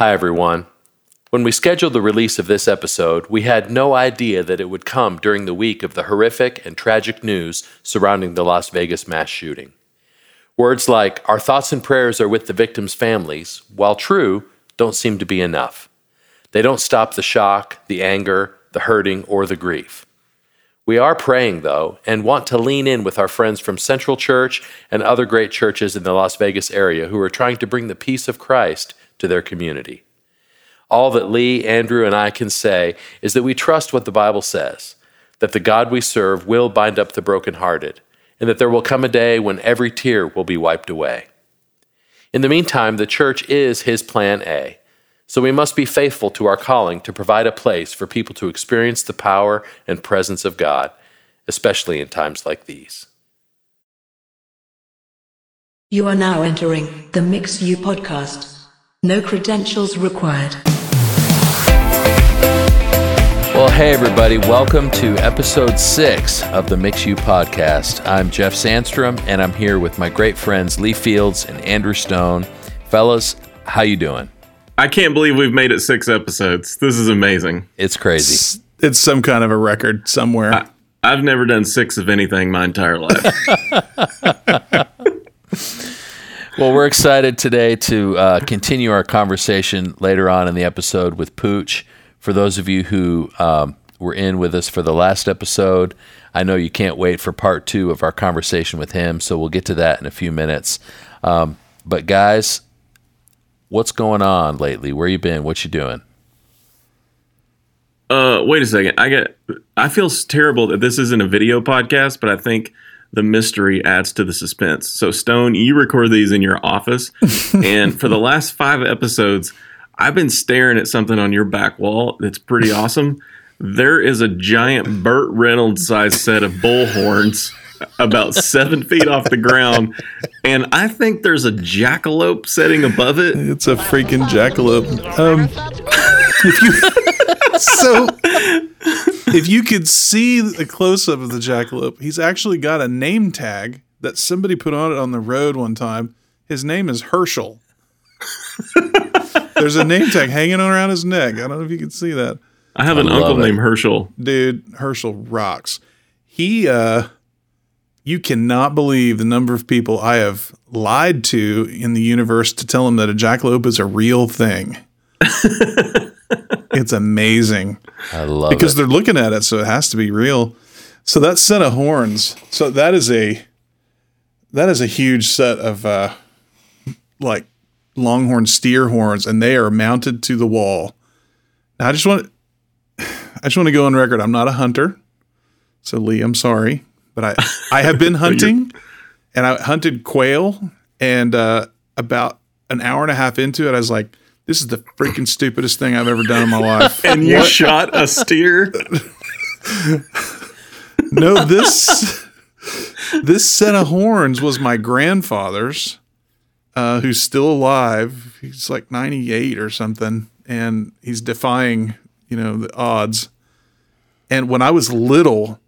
Hi, everyone. When we scheduled the release of this episode, we had no idea that it would come during the week of the horrific and tragic news surrounding the Las Vegas mass shooting. Words like, our thoughts and prayers are with the victims' families, while true, don't seem to be enough. They don't stop the shock, the anger, the hurting, or the grief. We are praying, though, and want to lean in with our friends from Central Church and other great churches in the Las Vegas area who are trying to bring the peace of Christ to their community. All that Lee, Andrew, and I can say is that we trust what the Bible says, that the God we serve will bind up the brokenhearted, and that there will come a day when every tear will be wiped away. In the meantime, the church is his plan A so we must be faithful to our calling to provide a place for people to experience the power and presence of God, especially in times like these. You are now entering the Mix U podcast. No credentials required. Well, hey, everybody, welcome to episode six of the Mix U podcast. I'm Jeff Sandstrom, and I'm here with my great friends Lee Fields and Andrew Stone. Fellas, how you doing? I can't believe we've made it six episodes. This is amazing. It's crazy. It's, it's some kind of a record somewhere. I, I've never done six of anything my entire life. well, we're excited today to uh, continue our conversation later on in the episode with Pooch. For those of you who um, were in with us for the last episode, I know you can't wait for part two of our conversation with him, so we'll get to that in a few minutes. Um, but, guys, what's going on lately? Where you been? What you doing? Uh, wait a second. I get. I feel terrible that this isn't a video podcast, but I think the mystery adds to the suspense. So, Stone, you record these in your office, and for the last five episodes, I've been staring at something on your back wall that's pretty awesome. There is a giant Burt Reynolds sized set of bull horns about seven feet off the ground, and I think there's a jackalope setting above it. It's a freaking jackalope. Um, if you so, if you could see the close up of the jackalope, he's actually got a name tag that somebody put on it on the road one time. His name is Herschel. There's a name tag hanging around his neck. I don't know if you can see that. I have an uncle it. named Herschel. Dude, Herschel rocks. He uh you cannot believe the number of people I have lied to in the universe to tell them that a jackalope is a real thing. it's amazing. I love it. because it. they're looking at it, so it has to be real. So that set of horns. So that is a that is a huge set of uh, like longhorn steer horns, and they are mounted to the wall. Now I just want I just want to go on record. I'm not a hunter, so Lee, I'm sorry but I I have been hunting, and I hunted quail, and uh, about an hour and a half into it, I was like, "This is the freaking stupidest thing I've ever done in my life." and you shot a steer? no, this this set of horns was my grandfather's, uh, who's still alive. He's like ninety eight or something, and he's defying you know the odds. And when I was little,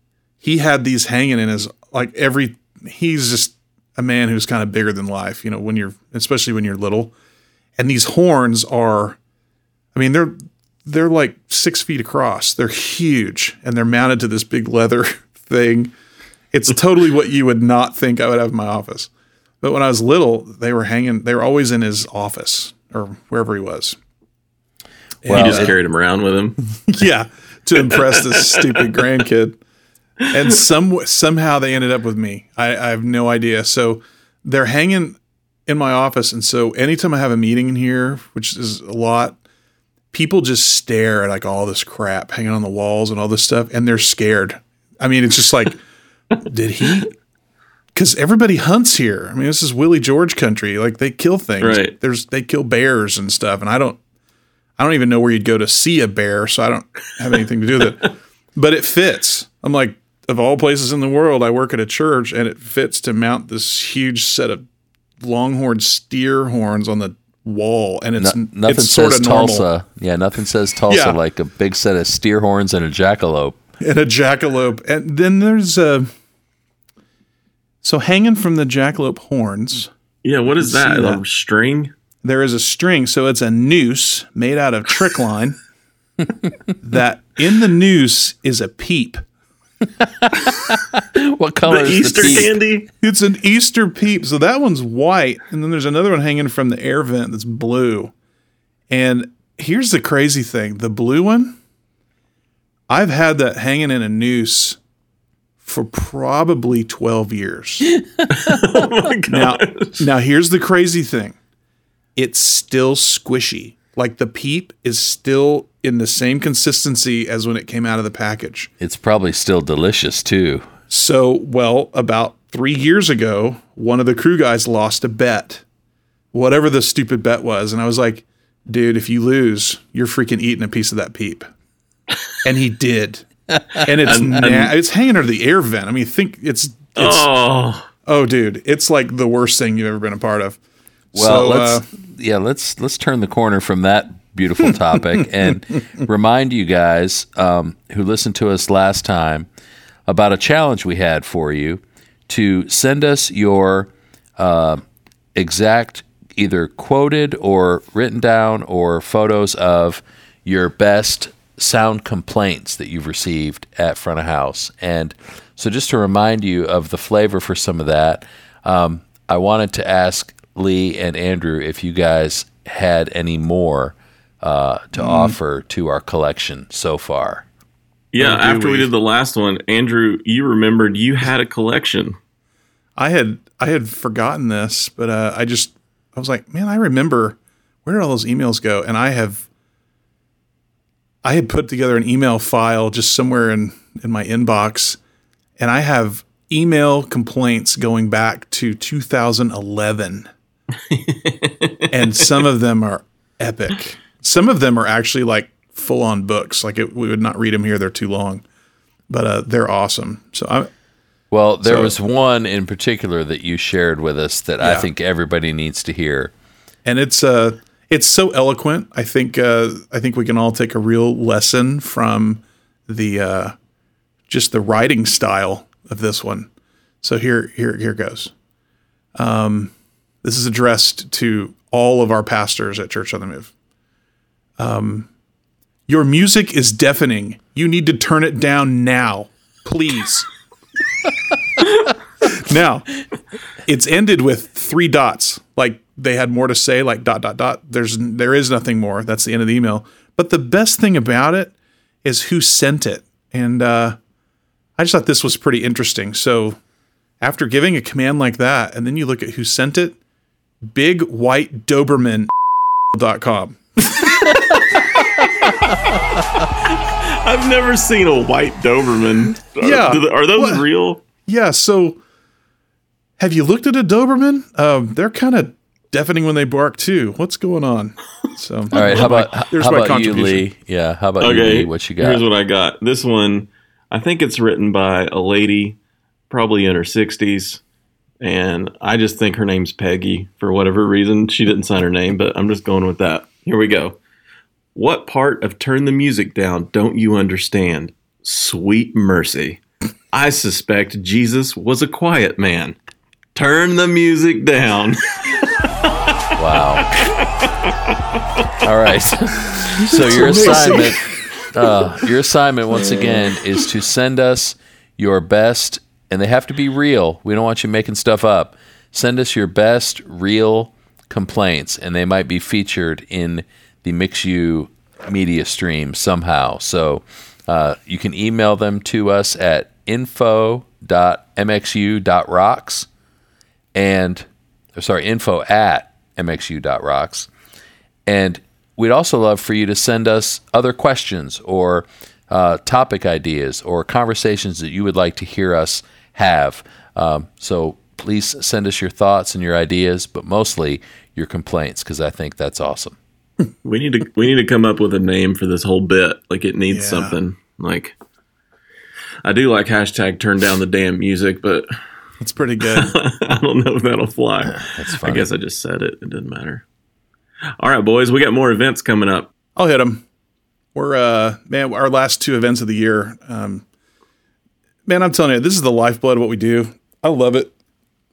he had these hanging in his like every he's just a man who's kind of bigger than life, you know, when you're especially when you're little. And these horns are I mean, they're they're like six feet across. They're huge and they're mounted to this big leather thing. It's totally what you would not think I would have in my office. But when I was little, they were hanging they were always in his office or wherever he was. Well, he just carried him around with him. yeah, to impress this stupid grandkid and some somehow they ended up with me. I, I have no idea. So they're hanging in my office, and so anytime I have a meeting in here, which is a lot, people just stare at like all this crap hanging on the walls and all this stuff, and they're scared. I mean, it's just like, did he? Because everybody hunts here. I mean, this is Willie George country. Like they kill things. Right. There's they kill bears and stuff, and I don't. I don't even know where you'd go to see a bear, so I don't have anything to do with it. But it fits. I'm like, of all places in the world, I work at a church and it fits to mount this huge set of longhorn steer horns on the wall. And it's no, nothing it's says sort of Tulsa. Normal. Yeah, nothing says Tulsa yeah. like a big set of steer horns and a jackalope. And a jackalope. And then there's a. So hanging from the jackalope horns. Yeah, what is that? A string? there is a string, so it's a noose made out of trick line. that in the noose is a peep. What color The is Easter the peep? candy. It's an Easter peep. So that one's white. And then there's another one hanging from the air vent that's blue. And here's the crazy thing the blue one, I've had that hanging in a noose for probably 12 years. Oh my god. Now, now here's the crazy thing it's still squishy. Like the peep is still in the same consistency as when it came out of the package. It's probably still delicious too. So, well, about three years ago, one of the crew guys lost a bet, whatever the stupid bet was. And I was like, dude, if you lose, you're freaking eating a piece of that peep. And he did. And it's And- na- and- it's hanging under the air vent. I mean, think it's it's oh. oh, dude, it's like the worst thing you've ever been a part of. Well, So, let's uh, yeah, let's let's turn the corner from that beautiful topic and remind you guys um, who listened to us last time about a challenge we had for you to send us your uh, exact either quoted or written down or photos of your best sound complaints that you've received at front of house. And so, just to remind you of the flavor for some of that, um, I wanted to ask Lee and Andrew if you guys had any more uh, to offer to our collection so far. yeah. Do after we we? did the last one, Andrew, you remembered you had a collection. I had I had forgotten this, but uh, I just I was like, man, I remember where did all those emails go? And I have I had put together an email file just somewhere in in my inbox, and I have email complaints going back to 2011, and some of them are epic. Some of them are actually like full on books. Like it, we would not read them here; they're too long, but uh, they're awesome. So I. Well, there So- was one in particular that you shared with us that I think everybody needs to hear. and it's uh it's so eloquent. I think uh, I think we can all take a real lesson from the uh, just the writing style of this one. So here here here goes. Um, this is addressed to all of our pastors at Church on the Move. Um, your music is deafening. You need to turn it down now, please. now, it's ended with three dots. Like they had more to say, like dot dot dot. There's there is nothing more. That's the end of the email. But the best thing about it is who sent it, and uh, I just thought this was pretty interesting. So after giving a command like that, and then you look at who sent it, big white Doberman dot com. I've never seen a white Doberman. Are- Yeah. do they- are those What? real? Yeah. So have you looked at a Doberman? Um, they're kind of deafening when they bark too. What's going on? So All right, how about how there's my about you. Lee? Yeah, how about you, Okay, Lee? What you got? Here's what I got. This one, I think it's written by a lady, probably in her 60s. And I just think her name's Peggy for whatever reason. She didn't sign her name, but I'm just going with that. Here we go. What part of Turn the Music Down don't you understand? Sweet mercy. I suspect Jesus was a quiet man. Turn the music down. Wow. All right. So your assignment, uh, your assignment once again is to send us your best, and they have to be real. We don't want you making stuff up. Send us your best real complaints, and they might be featured in the Mix U media stream somehow. So uh, you can email them to us at info.mxu.rocks and or sorry, info at mxu.rocks. And we'd also love for you to send us other questions or uh, topic ideas or conversations that you would like to hear us have. Um, so please send us your thoughts and your ideas, but mostly your complaints, because I think that's awesome. We need to we need to come up with a name for this whole bit. Like it needs Yeah. something. Like I do like hashtag turn down the damn music, but That's pretty good. I don't know if that'll fly. That's I guess I just said it. It didn't matter. All right, boys, we got more events coming up. I'll hit them. We're uh man, our last two events of the year. Um, man, I'm telling you, this is the lifeblood of what we do. I love it.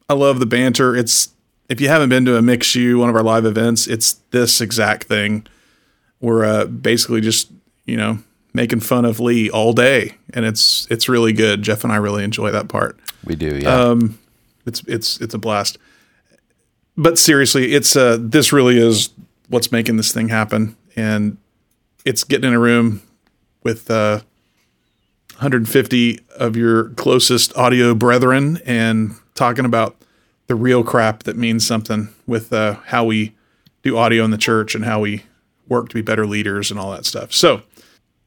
I love the banter. It's if you haven't been to a Mix U, one of our live events, it's this exact thing. We're uh, basically just you know making fun of Lee all day, and it's it's really good. Jeff and I really enjoy that part. We do, yeah. Um, it's it's it's a blast. But seriously, it's uh this really is what's making this thing happen, and it's getting in a room with uh 150 of your closest audio brethren and talking about the real crap that means something with uh, how we do audio in the church and how we work to be better leaders and all that stuff. So,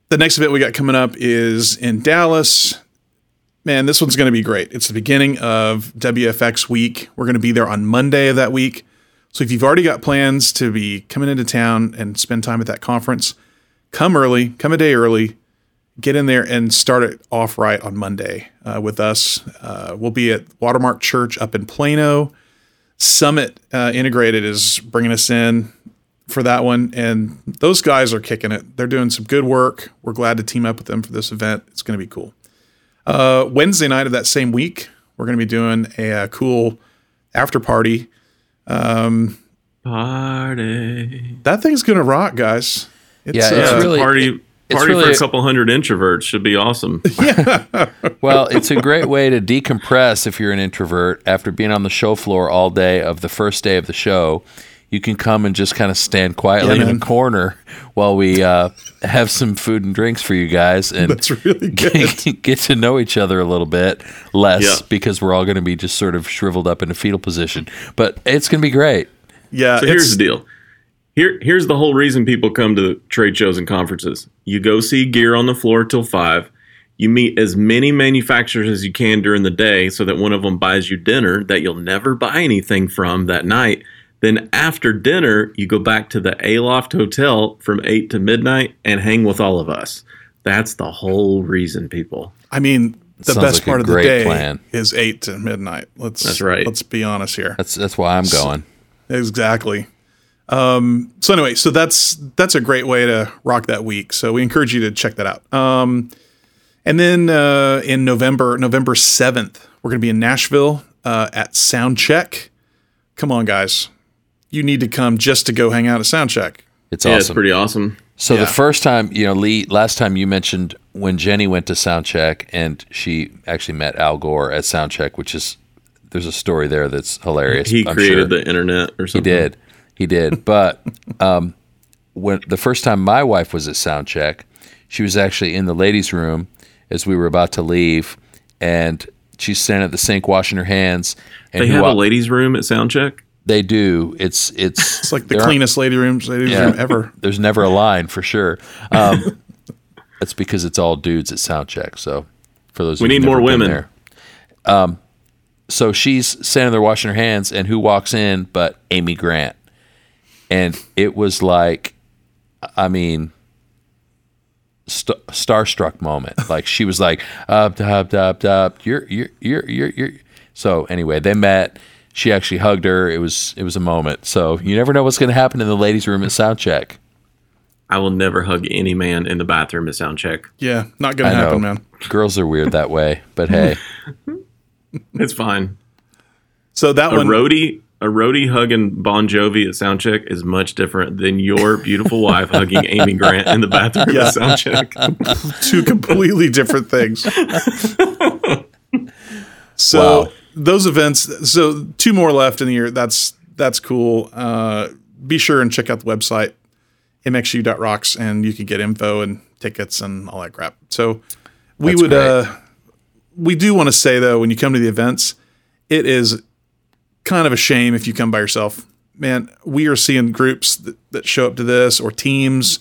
the next event we got coming up is in Dallas. Man, this one's going to be great. It's the beginning of WFX week. We're going to be there on Monday of that week. So, if you've already got plans to be coming into town and spend time at that conference, come early, come a day early, get in there and start it off right on Monday uh, with us. Uh, we'll be at Watermark Church up in Plano. Summit uh, Integrated is bringing us in for that one, and those guys are kicking it. They're doing some good work. We're glad to team up with them for this event. It's going to be cool. Uh, Wednesday night of that same week, we're going to be doing a, a cool after party. Um, Party. that thing's going to rock, guys. It's, Yeah, it's Yeah, really- party. it's Party really for a- a couple hundred introverts should be awesome. Yeah. Well, it's a great way to decompress if you're an introvert after being on the show floor all day of the first day of the show. You can come and just kind of stand quietly Yeah, in man. a corner while we uh, have some food and drinks for you guys and That's really good. get to know each other a little bit less Yeah. because we're all going to be just sort of shriveled up in a fetal position. But it's going to be great. yeah, So here's the deal. Here, here's the whole reason people come to trade shows and conferences. You go see gear on the floor till five. You meet as many manufacturers as you can during the day, so that one of them buys you dinner that you'll never buy anything from that night. Then after dinner, you go back to the Aloft Hotel from eight to midnight and hang with all of us. That's the whole reason, people. I mean, the Sounds best like part of the day plan. is eight to midnight. Let's That's right. Let's be honest here. That's that's why I'm going. Exactly. Um, so anyway, so that's that's a great way to rock that week. So we encourage you to check that out. Um, and then uh, in November, November seventh, we're going to be in Nashville uh, at Soundcheck. Come on, guys, you need to come just to go hang out at Soundcheck. It's awesome. Yeah, it's pretty awesome. So Yeah. the first time, you know, Lee, last time you mentioned when Jenny went to Soundcheck and she actually met Al Gore at Soundcheck, which is there's a story there that's hilarious. He I'm created sure. the internet or He something. did. He did. But um, when the first time my wife was at Soundcheck, she was actually in the ladies' room as we were about to leave, and she's standing at the sink washing her hands. And They have wa- a ladies' room at Soundcheck. They do. It's it's It's like the cleanest lady rooms ladies Yeah. room ever. There's never a line for sure. Um, that's because it's all dudes at Soundcheck. So for those, We need more women. There. Um, so she's standing there washing her hands, and who walks in but Amy Grant? And it was like, I mean, st- starstruck moment. Like she was like, up, up, up, up. You're, you're, you're, you're, you're. So anyway, they met. She actually hugged her. It was, it was a moment. So you never know what's going to happen in the ladies' room at Soundcheck. I will never hug any man in the bathroom at Soundcheck. Yeah, not gonna I know. happen, man. Girls are weird that way, but hey, It's fine. So that A one, roadie, a roadie hugging Bon Jovi at Soundcheck is much different than your beautiful wife hugging Amy Grant in the bathroom Yeah. at Soundcheck. two completely different things. so Wow. those events. So two more left in the year. That's that's cool. Uh, be sure and check out the website mxu.rocks and you can get info and tickets and all that crap. So we That's would great. uh we do want to say though when you come to the events, it is kind of a shame if you come by yourself. Man, we are seeing groups that, that show up to this or teams.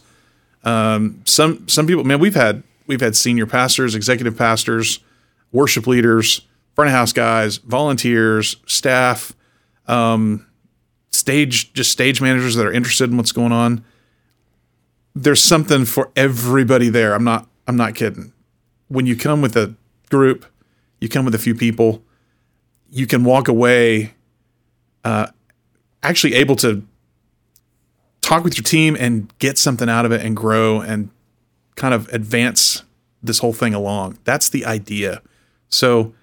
Some some people man we've had we've had senior pastors executive pastors worship leaders front of house guys volunteers staff um stage just stage managers that are interested in what's going on. There's something for everybody there. I'm not i'm not kidding. When you come with a group you come with a few people you can walk away uh actually able to talk with your team and get something out of it and grow and kind of advance this whole thing along. That's the idea. So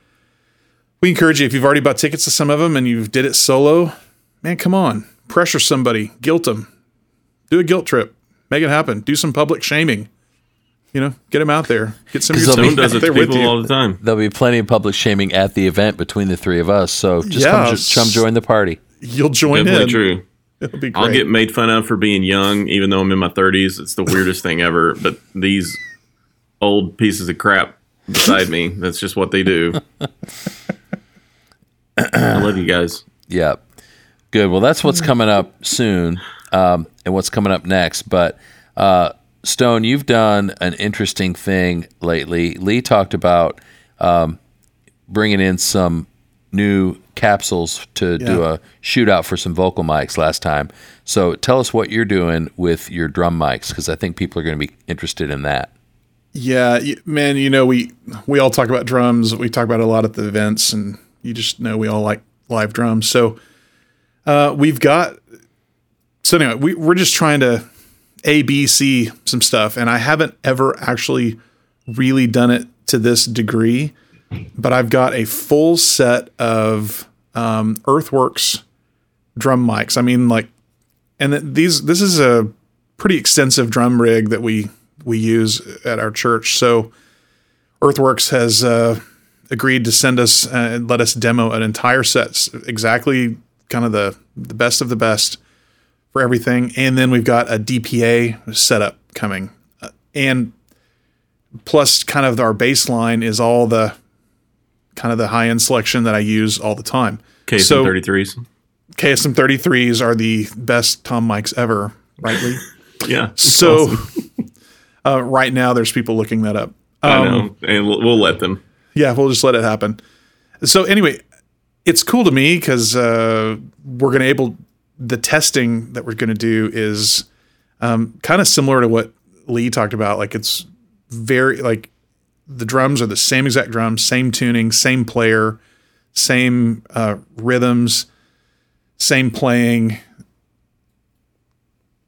we encourage you if you've already bought tickets to some of them and you've did it solo, man, come on, pressure somebody, guilt them, do a guilt trip, make it happen, do some public shaming. You know, get them out there, get some of your they'll Stone does it to there with people you. all the time. There'll be plenty of public shaming at the event between the three of us. So just come, Yes. jo- come join the party. You'll join Definitely in. true. It'll be great. I'll get made fun of for being young, even though I'm in my 30s. It's the weirdest thing ever. But these old pieces of crap beside me, that's just what they do. I love you guys. Yeah. Good. Well, that's what's coming up soon um, and what's coming up next. But uh, Stone, you've done an interesting thing lately. Lee talked about um, bringing in some new capsules to do a shootout for some vocal mics last time. So tell us what you're doing with your drum mics because I think people are going to be interested in that. Yeah, man, you know we we all talk about drums. We talk about it a lot at the events, and you just know we all like live drums. So uh, we've got. So anyway, we we're just trying to A B C some stuff, and I haven't ever actually really done it to this degree, but I've got a full set of um, Earthworks drum mics. I mean, like, and th- these this is a pretty extensive drum rig that we we use at our church. So Earthworks has uh, agreed to send us uh, and let us demo an entire set, exactly kind of the the best of the best for everything. And then we've got a DPA setup coming, uh, and plus kind of our baseline is all the kind of the high end selection that I use all the time. KSM So- 33s. KSM 33s are the best tom mics ever, right, Lee? Yeah. So uh, right now, there's people looking that up. I Um, know. And we'll, we'll let them. Yeah, we'll just let it happen. So anyway, it's cool to me because uh, we're going to able the testing that we're going to do is um, kind of similar to what Lee talked about. Like it's very like the drums are the same exact drums, same tuning, same player, same uh, rhythms, same playing,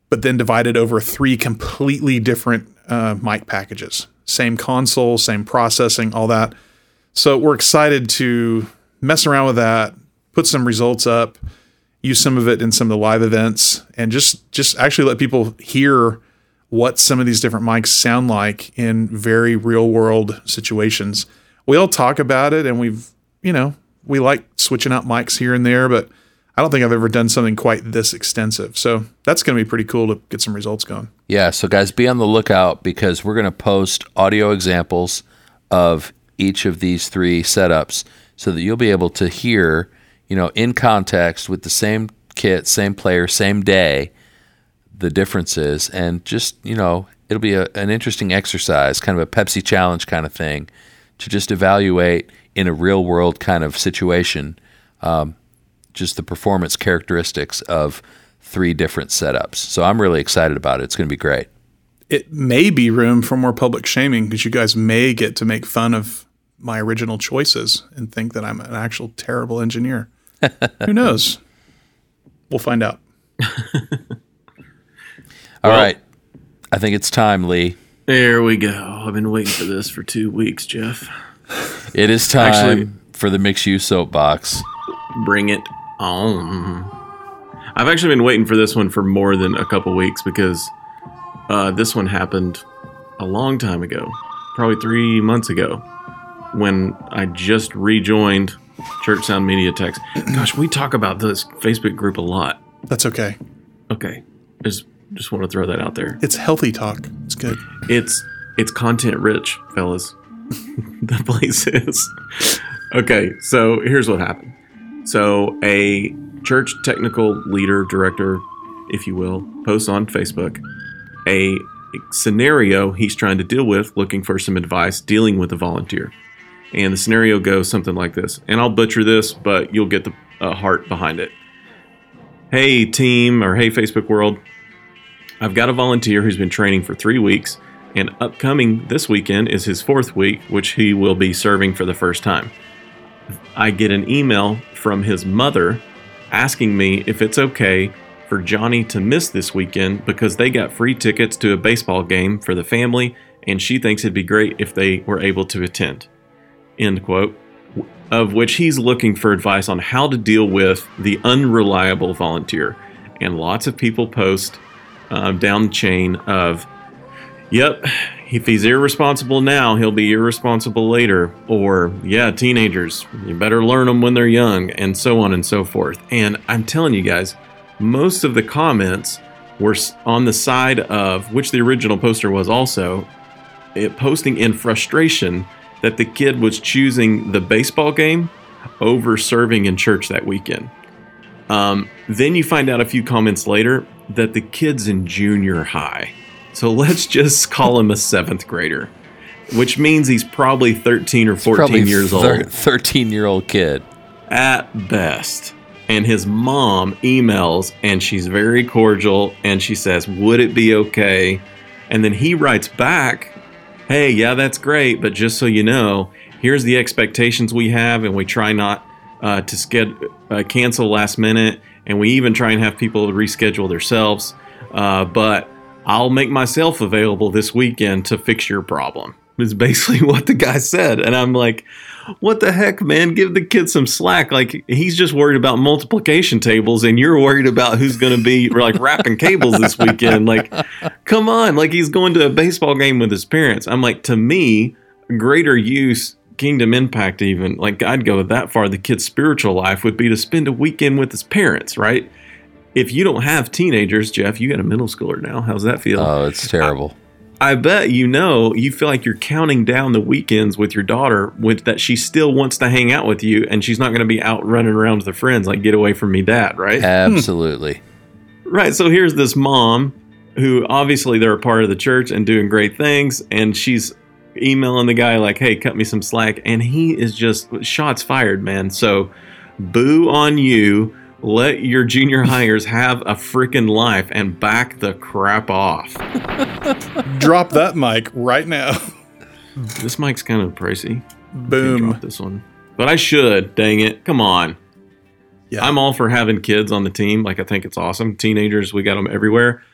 but then divided over three completely different uh, mic packages. Same console, same processing, all that. So we're excited to mess around with that, put some results up, use some of it in some of the live events, and just just actually let people hear what some of these different mics sound like in very real world situations. We all talk about it, and we've you know we like switching out mics here and there, but I don't think I've ever done something quite this extensive. So that's going to be pretty cool to get some results going. Yeah, so guys, be on the lookout because we're going to post audio examples of each of these three setups so that you'll be able to hear, you know, in context with the same kit, same player, same day, the differences. And just, you know, it'll be a, an interesting exercise, kind of a Pepsi challenge kind of thing, to just evaluate in a real world kind of situation um, just the performance characteristics of three different setups. So I'm really excited about it. It's going to be great. It may be room for more public shaming because you guys may get to make fun of my original choices and think that I'm an actual terrible engineer. Who knows? We'll find out. All right. I think it's time, Lee. There we go. I've been waiting for this for two weeks, Jeff. It is time Actually- for the Mix U soapbox. Bring it on. I've actually been waiting for this one for more than a couple weeks because uh, this one happened a long time ago, probably three months ago, when I just rejoined Church Sound Media Tech. Gosh, we talk about this Facebook group a lot. That's okay. Okay, just just want to throw that out there. It's healthy talk. It's good. It's it's content rich, fellas. the place is. Okay, so here's what happened. So a church technical leader, director, if you will, posts on Facebook a scenario he's trying to deal with, looking for some advice dealing with a volunteer. And the scenario goes something like this. And I'll butcher this, but you'll get the uh, heart behind it. Hey, team, or hey, Facebook world. I've got a volunteer who's been training for three weeks, and upcoming this weekend is his fourth week, which he will be serving for the first time. I get an email from his mother asking me if it's okay for Johnny to miss this weekend because they got free tickets to a baseball game for the family, and she thinks it'd be great if they were able to attend. End quote. of which he's looking for advice on how to deal with the unreliable volunteer. And lots of people post um, down the chain of, yep, if he's irresponsible now, he'll be irresponsible later. Or, yeah, teenagers, you better learn them when they're young, and so on and so forth. And I'm telling you guys, most of the comments were on the side of, which the original poster was also, it posting in frustration that the kid was choosing the baseball game over serving in church that weekend. Um, then you find out a few comments later that the kid's in junior high. So let's just call him a seventh grader, which means he's probably 13 or 14 Probably years thir- old 13 year old kid. at best. And his mom emails and she's very cordial and she says, Would it be okay? And then he writes back, Hey, yeah, that's great, but just so you know, here's the expectations we have, and we try not uh, to sched- uh, cancel last minute, and we even try and have people reschedule themselves. Uh, but I'll make myself available this weekend to fix your problem. Is basically what the guy said, and I'm like, what the heck, man? Give the kid some slack. Like he's just worried about multiplication tables, and you're worried about who's going to be like wrapping cables this weekend. Like, come on! Like he's going to a baseball game with his parents. I'm like, to me, greater use, kingdom impact. Even like I'd go that far. The kid's spiritual life would be to spend a weekend with his parents, right? If you don't have teenagers, Jeff, you got a middle schooler now. How's that feel? Oh, it's terrible. I bet you know you feel like you're counting down the weekends with your daughter with that she still wants to hang out with you and she's not going to be out running around with her friends like get away from me dad, right? Absolutely. Hmm. Right. So here's this mom who obviously they're a part of the church and doing great things and she's emailing the guy like, "Hey, cut me some slack." And he is just shots fired, man. So boo on you. Let your junior hires have a freaking life and back the crap off. Drop that mic right now. This mic's kind of pricey. Boom. this one. But I should, dang it. Come on. Yeah. I'm all for having kids on the team. Like, I think it's awesome. Teenagers, we got them everywhere.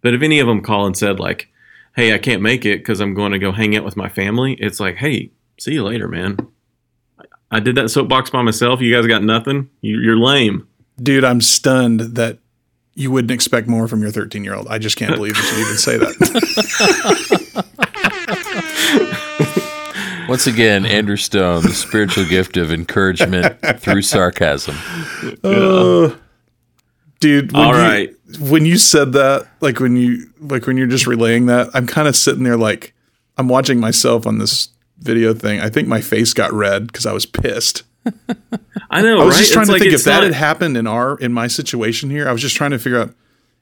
But if any of them call and said, like, hey, I can't make it because I'm going to go hang out with my family, it's like, hey, see you later, man. I did that soapbox by myself. You guys got nothing. You're lame. Dude, I'm stunned that you wouldn't expect more from your 13 year old. I just can't believe that you even say that. Once again, Andrew Stone, the spiritual gift of encouragement through sarcasm. Uh, dude, when All you, right. when you said that, like when you like when you're just relaying that, I'm kind of sitting there like I'm watching myself on this video thing. I think my face got red because I was pissed. I know, I was right? just trying It's to like think if it's that not- had happened in our in my situation here. I was just trying to figure out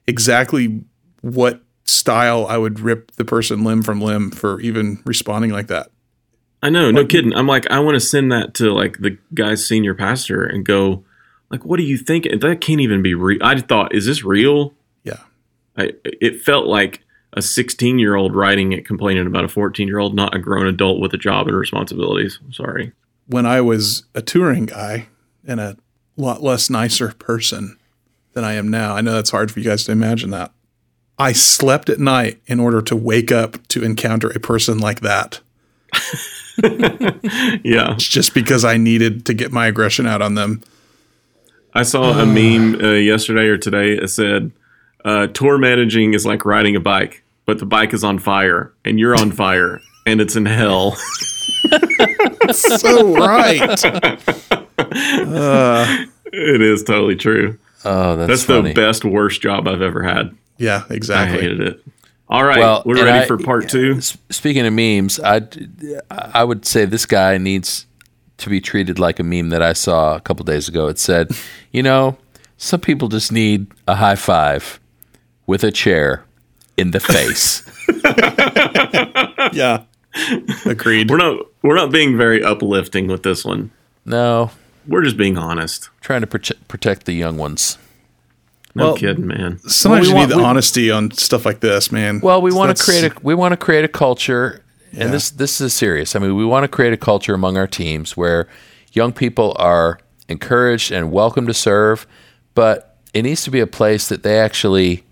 exactly what style I would rip the person limb from limb for even responding like that. I know, no kidding. I'm like, I want to send that to like the guy's senior pastor and go, like, what do you think? That can't even be real. I thought, is this real? Yeah. I, it felt like a 16 year old writing it, complaining about a 14 year old, not a grown adult with a job and responsibilities. I'm sorry. When I was a touring guy and a lot less nicer person than I am now. I know that's hard for you guys to imagine that. I slept at night in order to wake up to encounter a person like that. Yeah. Just because I needed to get my aggression out on them. I saw a meme uh, yesterday or today. It said, uh, tour managing is like riding a bike, but the bike is on fire and you're on fire and it's in hell. So right. Uh. it is totally true. Oh, that's, That's funny. the best, worst job I've ever had. Yeah, exactly. I exactly. hated it. All right, Well, we're ready I- for part two. Speaking of memes, I I would say this guy needs to be treated like a meme that I saw a couple days ago. It said, you know, some people just need a high five with a chair in the face. Yeah. Agreed. We're not we're not being very uplifting with this one. no, We're just being honest. trying to prote- protect the young ones. No Well, kidding, man. Sometimes Well, we you want- need the we- honesty on stuff like this, man. Well, we want to create a we want to create a culture, Yeah. and this this is serious. I mean, we want to create a culture among our teams where young people are encouraged and welcome to serve, but it needs to be a place that they actually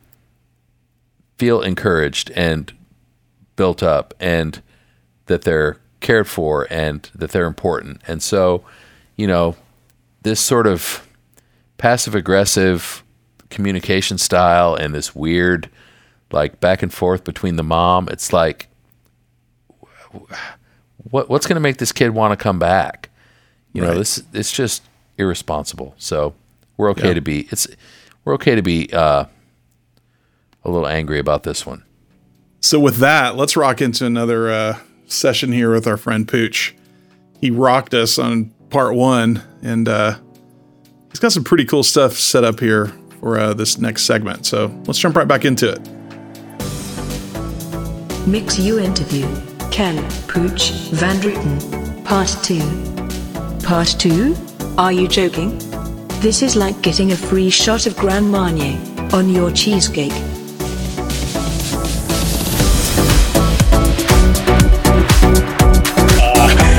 feel encouraged and built up, and that they're cared for, and that they're important. And so, you know, this sort of passive aggressive communication style and this weird like back and forth between the mom, it's like what what's going to make this kid want to come back? You know, Right. this it's just irresponsible. So we're okay Yeah. to be it's we're okay to be uh, a little angry about this one. So with that, let's rock into another uh, session here with our friend Pooch. He rocked us on part one, and uh, he's got some pretty cool stuff set up here for uh, this next segment. So let's jump right back into it. Mix U interview. Ken, Pooch, Van Druten. Part 2. Part 2? Are you joking? This is like getting a free shot of Grand Marnier on your cheesecake.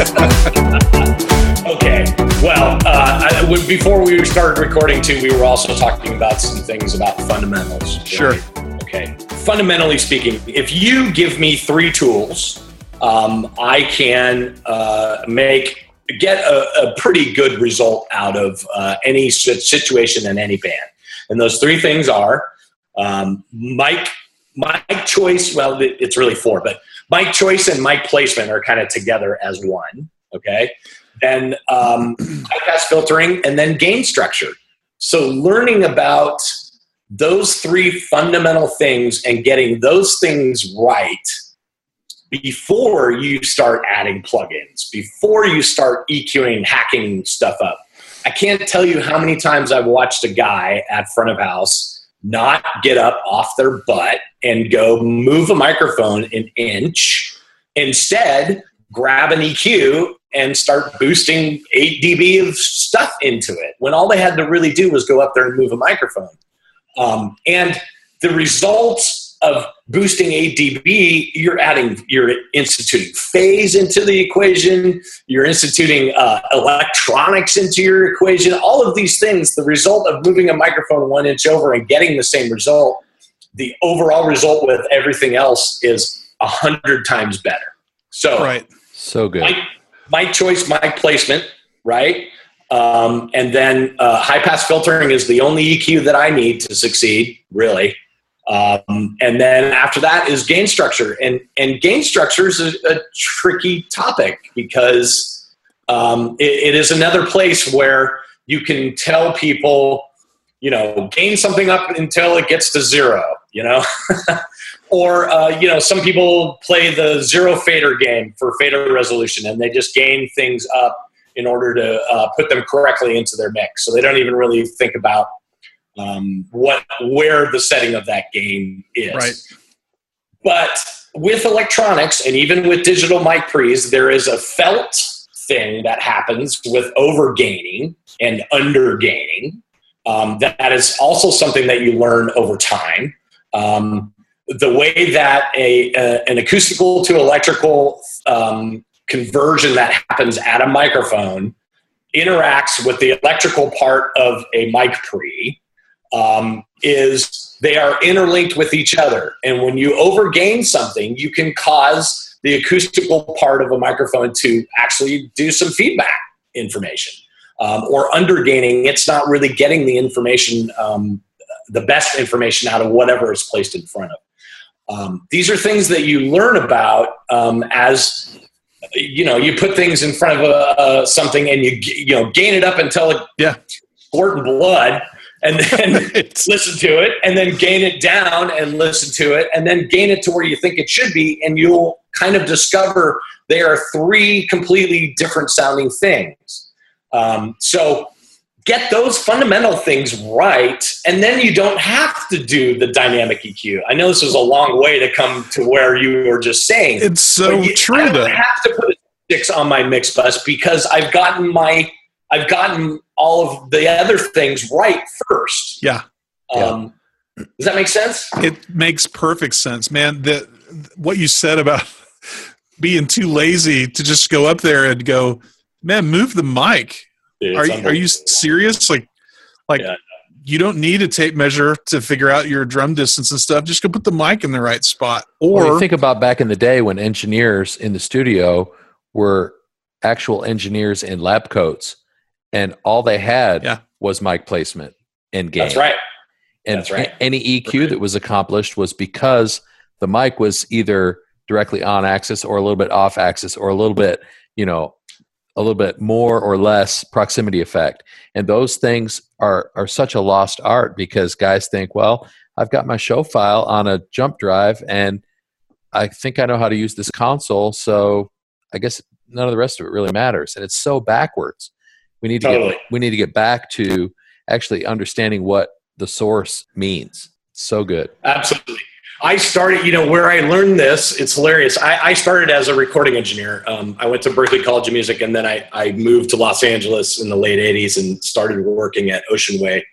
Okay. Well, uh, I, before we started recording too, we were also talking about some things about fundamentals. right? Sure. Okay. Fundamentally speaking, if you give me three tools, um, I can uh, make get a, a pretty good result out of uh, any situation in any band. And those three things are um, mic, mic choice. Well, it's really four, but mic choice and mic placement are kind of together as one. Okay then um, high pass filtering, and then gain structure. So learning about those three fundamental things and getting those things right before you start adding plugins, before you start EQing, hacking stuff up. I can't tell you how many times I've watched a guy at front of house not get up off their butt and go move a microphone an inch. Instead, grab an EQ and start boosting 8 dB of stuff into it when all they had to really do was go up there and move a microphone. Um, and the results of boosting 8 dB, you're adding, you're instituting phase into the equation, you're instituting uh, electronics into your equation, all of these things, the result of moving a microphone one inch over and getting the same result, the overall result with everything else is a hundred times better. So, Right. So good. My, mic choice, my placement, right? Um, and then uh, high pass filtering is the only EQ that I need to succeed, really. Um, and then after that is gain structure, and and gain structure is a, a tricky topic because um, it, it is another place where you can tell people, you know, gain something up until it gets to zero, you know. or uh, you know some people play the zero fader game for fader resolution and they just gain things up in order to uh, put them correctly into their mix so they don't even really think about um, what where the setting of that gain is Right. but with electronics and even with digital mic pre's there is a felt thing that happens with overgaining and undergaining um, that, that is also something that you learn over time. Um, the way that a, a an acoustical to electrical um, conversion that happens at a microphone interacts with the electrical part of a mic pre um, is they are interlinked with each other. And when you overgain something you can cause the acoustical part of a microphone to actually do some feedback information um, or undergaining it's not really getting the information um, the best information out of whatever is placed in front of. Um, these are things that you learn about um, as you know you put things in front of a, uh, something and you you know gain it up until it Yeah. squirting blood and then listen to it and then gain it down and listen to it and then gain it to where you think it should be and you'll kind of discover they are three completely different sounding things um, so get those fundamental things right and then you don't have to do the dynamic eq i know this was a long way to come to where you were just saying It's so you- I don't though. have to put a six on my mix bus because I've gotten my I've gotten all of the other things right first. Yeah. Um, Does that make sense? It makes perfect sense, man. The what you said about being too lazy to just go up there and go, man, move the mic. Dude, Are you, are you serious? Like, like Yeah. you don't need a tape measure to figure out your drum distance and stuff. Just go put the mic in the right spot. Or Or you think about back in the day when engineers in the studio were actual engineers in lab coats and all they had Yeah. was mic placement and gain. That's right. And That's right. any EQ Right. that was accomplished was because the mic was either directly on axis or a little bit off axis or a little bit, you know, a little bit more or less proximity effect. And those things are are such a lost art because guys think, well, I've got my show file on a jump drive and I think I know how to use this console, so I guess none of the rest of it really matters. And it's so backwards. We need to Totally. get we need to get back to actually understanding what the source means. So good. Absolutely. I started, you know, where I learned this, it's hilarious. I, I started as a recording engineer. Um, I went to Berklee College of Music and then I, I moved to Los Angeles in the late 80s and started working at Ocean Way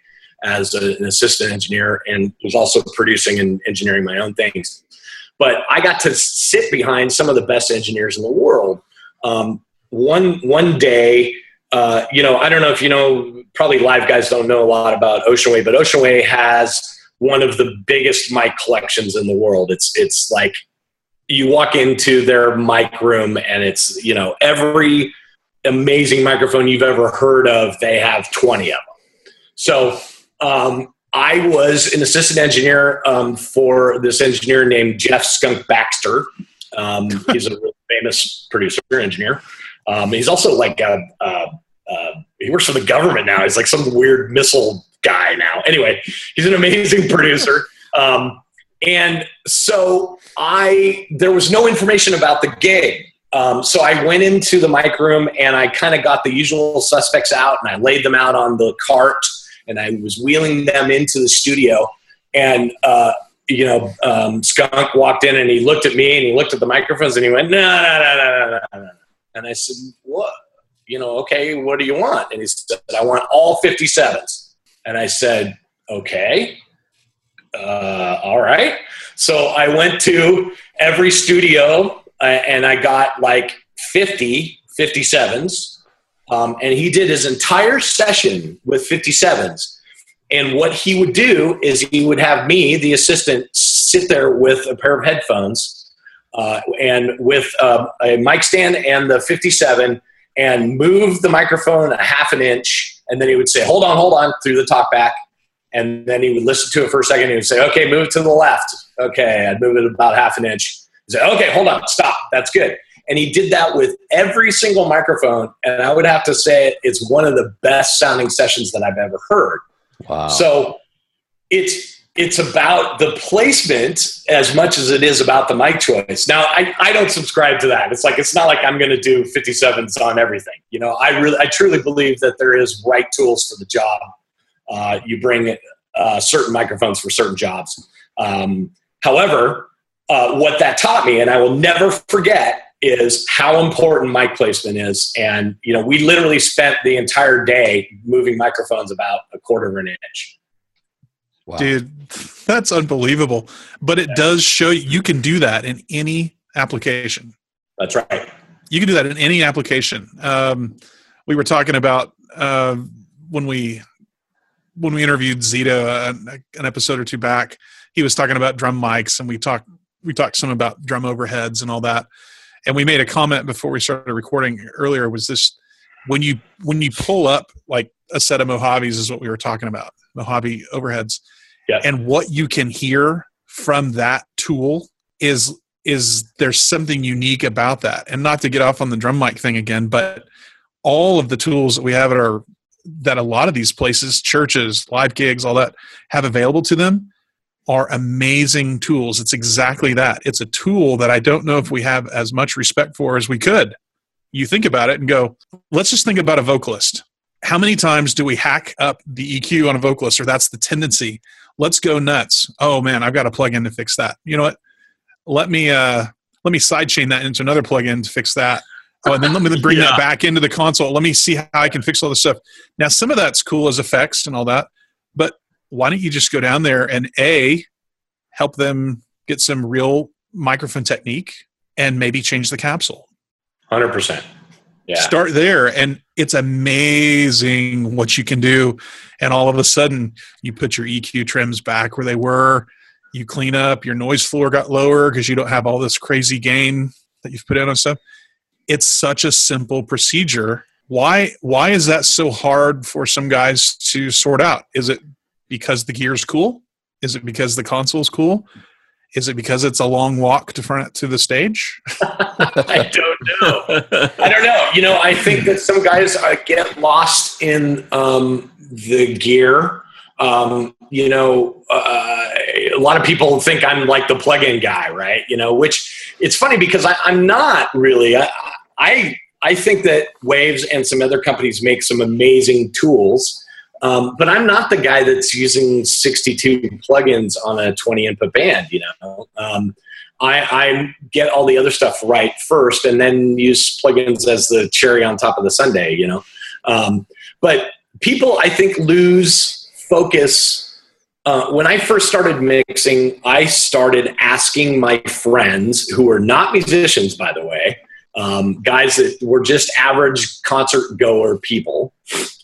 as a- an assistant engineer and was also producing and engineering my own things. But I got to sit behind some of the best engineers in the world. Um, one, one day, uh, you know, I don't know if you know, probably live guys don't know a lot about Ocean Way, but Ocean Way has one of the biggest mic collections in the world. It's it's like you walk into their mic room and it's you know every amazing microphone you've ever heard of. They have twenty of them. So um, I was an assistant engineer um, for this engineer named Jeff Skunk Baxter. Um, he's a really famous producer engineer. Um, he's also like a, a, he works for the government now. He's like some weird missile guy now. Anyway, he's an amazing producer. Um, and so I there was no information about the gig. Um, so I went into the mic room and I kind of got the usual suspects out and I laid them out on the cart and I was wheeling them into the studio. And uh, you know, um, Skunk walked in and he looked at me and he looked at the microphones and he went, no, no, no, no, no, no. And I said, what? You know, okay, what do you want? And he said, I want all 57s. And I said, okay, uh, all right. So I went to every studio uh, and I got like 50 57s. Um, and he did his entire session with 57s. And what he would do is he would have me, the assistant, sit there with a pair of headphones uh, and with uh, a mic stand and the 57 and move the microphone a half an inch. And then he would say, hold on, hold on, through the talkback. And then he would listen to it for a second. He would say, okay, move it to the left. Okay, I'd move it about half an inch. He'd say, okay, hold on, stop. That's good. And he did that with every single microphone. And I would have to say it's one of the best sounding sessions that I've ever heard. Wow. So it's it's about the placement as much as it is about the mic choice. Now, I, I don't subscribe to that. It's like it's not like I'm going to do 57s on everything. You know, I really I truly believe that there is right tools for the job. Uh, you bring uh, certain microphones for certain jobs. Um, however, uh, what that taught me, and I will never forget, is how important mic placement is. And you know, we literally spent the entire day moving microphones about a quarter of an inch. Wow. Dude, that's unbelievable. But it does show you, you can do that in any application. That's right. You can do that in any application. Um, we were talking about uh, when we when we interviewed Zito uh, an episode or two back. He was talking about drum mics, and we talked we talked some about drum overheads and all that. And we made a comment before we started recording earlier. Was this when you when you pull up like a set of Mojaves is what we were talking about Mojave overheads, Yeah. and what you can hear from that tool is is there's something unique about that. And not to get off on the drum mic thing again but all of the tools that we have at our that a lot of these places churches live gigs all that have available to them are amazing tools. It's exactly that. It's a tool that i don't know if we have as much respect for as we could. You think about it and go let's just think about a vocalist. How many times do we hack up the eq on a vocalist or that's the tendency let's go nuts. Oh man i've got a plug-in to fix that. You know what? Let me uh let me sidechain that into another plugin to fix that. Oh and then let me bring Yeah. that back into the console. Let me see how i can fix all this stuff. Now some of that's cool as effects and all that but why don't you just go down there and a help them get some real microphone technique and maybe change the capsule? Hundred percent. Yeah. start there and it's amazing what you can do and all of a sudden you put your eq trims back where they were you clean up your noise floor got lower because you don't have all this crazy gain that you've put in on stuff it's such a simple procedure Why why is that so hard for some guys to sort out? Is it because the gear's cool? Is it because the console's cool? Is it because it's a long walk to front to the stage? I don't know. I don't know. You know, I think that some guys uh, get lost in um, the gear. Um, you know, uh, a lot of people think I'm like the plug-in guy, right? You know, which it's funny because I, I'm not really. I, I I think that Waves and some other companies make some amazing tools. Um, but I'm not the guy that's using 62 plugins on a 20 input band. You know, um, I, I, get all the other stuff right first, and then use plugins as the cherry on top of the sundae. You know, um, but people I think lose focus. Uh, when I first started mixing, I started asking my friends who are not musicians, by the way, um, guys that were just average concert goer people.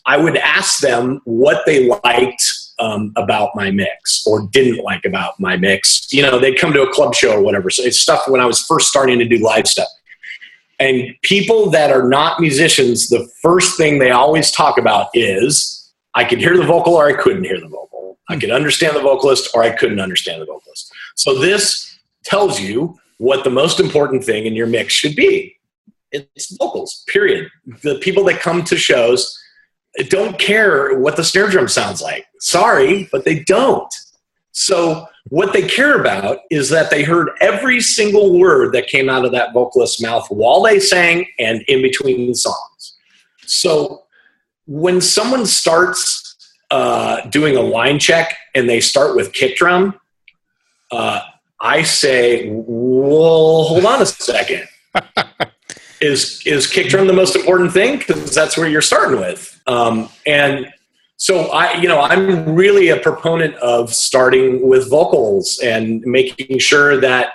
I would ask them what they liked um, about my mix or didn't like about my mix. You know, they'd come to a club show or whatever. So it's stuff when I was first starting to do live stuff. And people that are not musicians, the first thing they always talk about is I could hear the vocal or I couldn't hear the vocal. I could understand the vocalist or I couldn't understand the vocalist. So this tells you what the most important thing in your mix should be it's vocals, period. The people that come to shows don't care what the snare drum sounds like. Sorry, but they don't. So, what they care about is that they heard every single word that came out of that vocalist's mouth while they sang and in between songs. So, when someone starts uh, doing a line check and they start with kick drum, uh, I say, well, hold on a second. is is kick drum the most important thing because that's where you're starting with. Um, and so i you know i'm really a proponent of starting with vocals and making sure that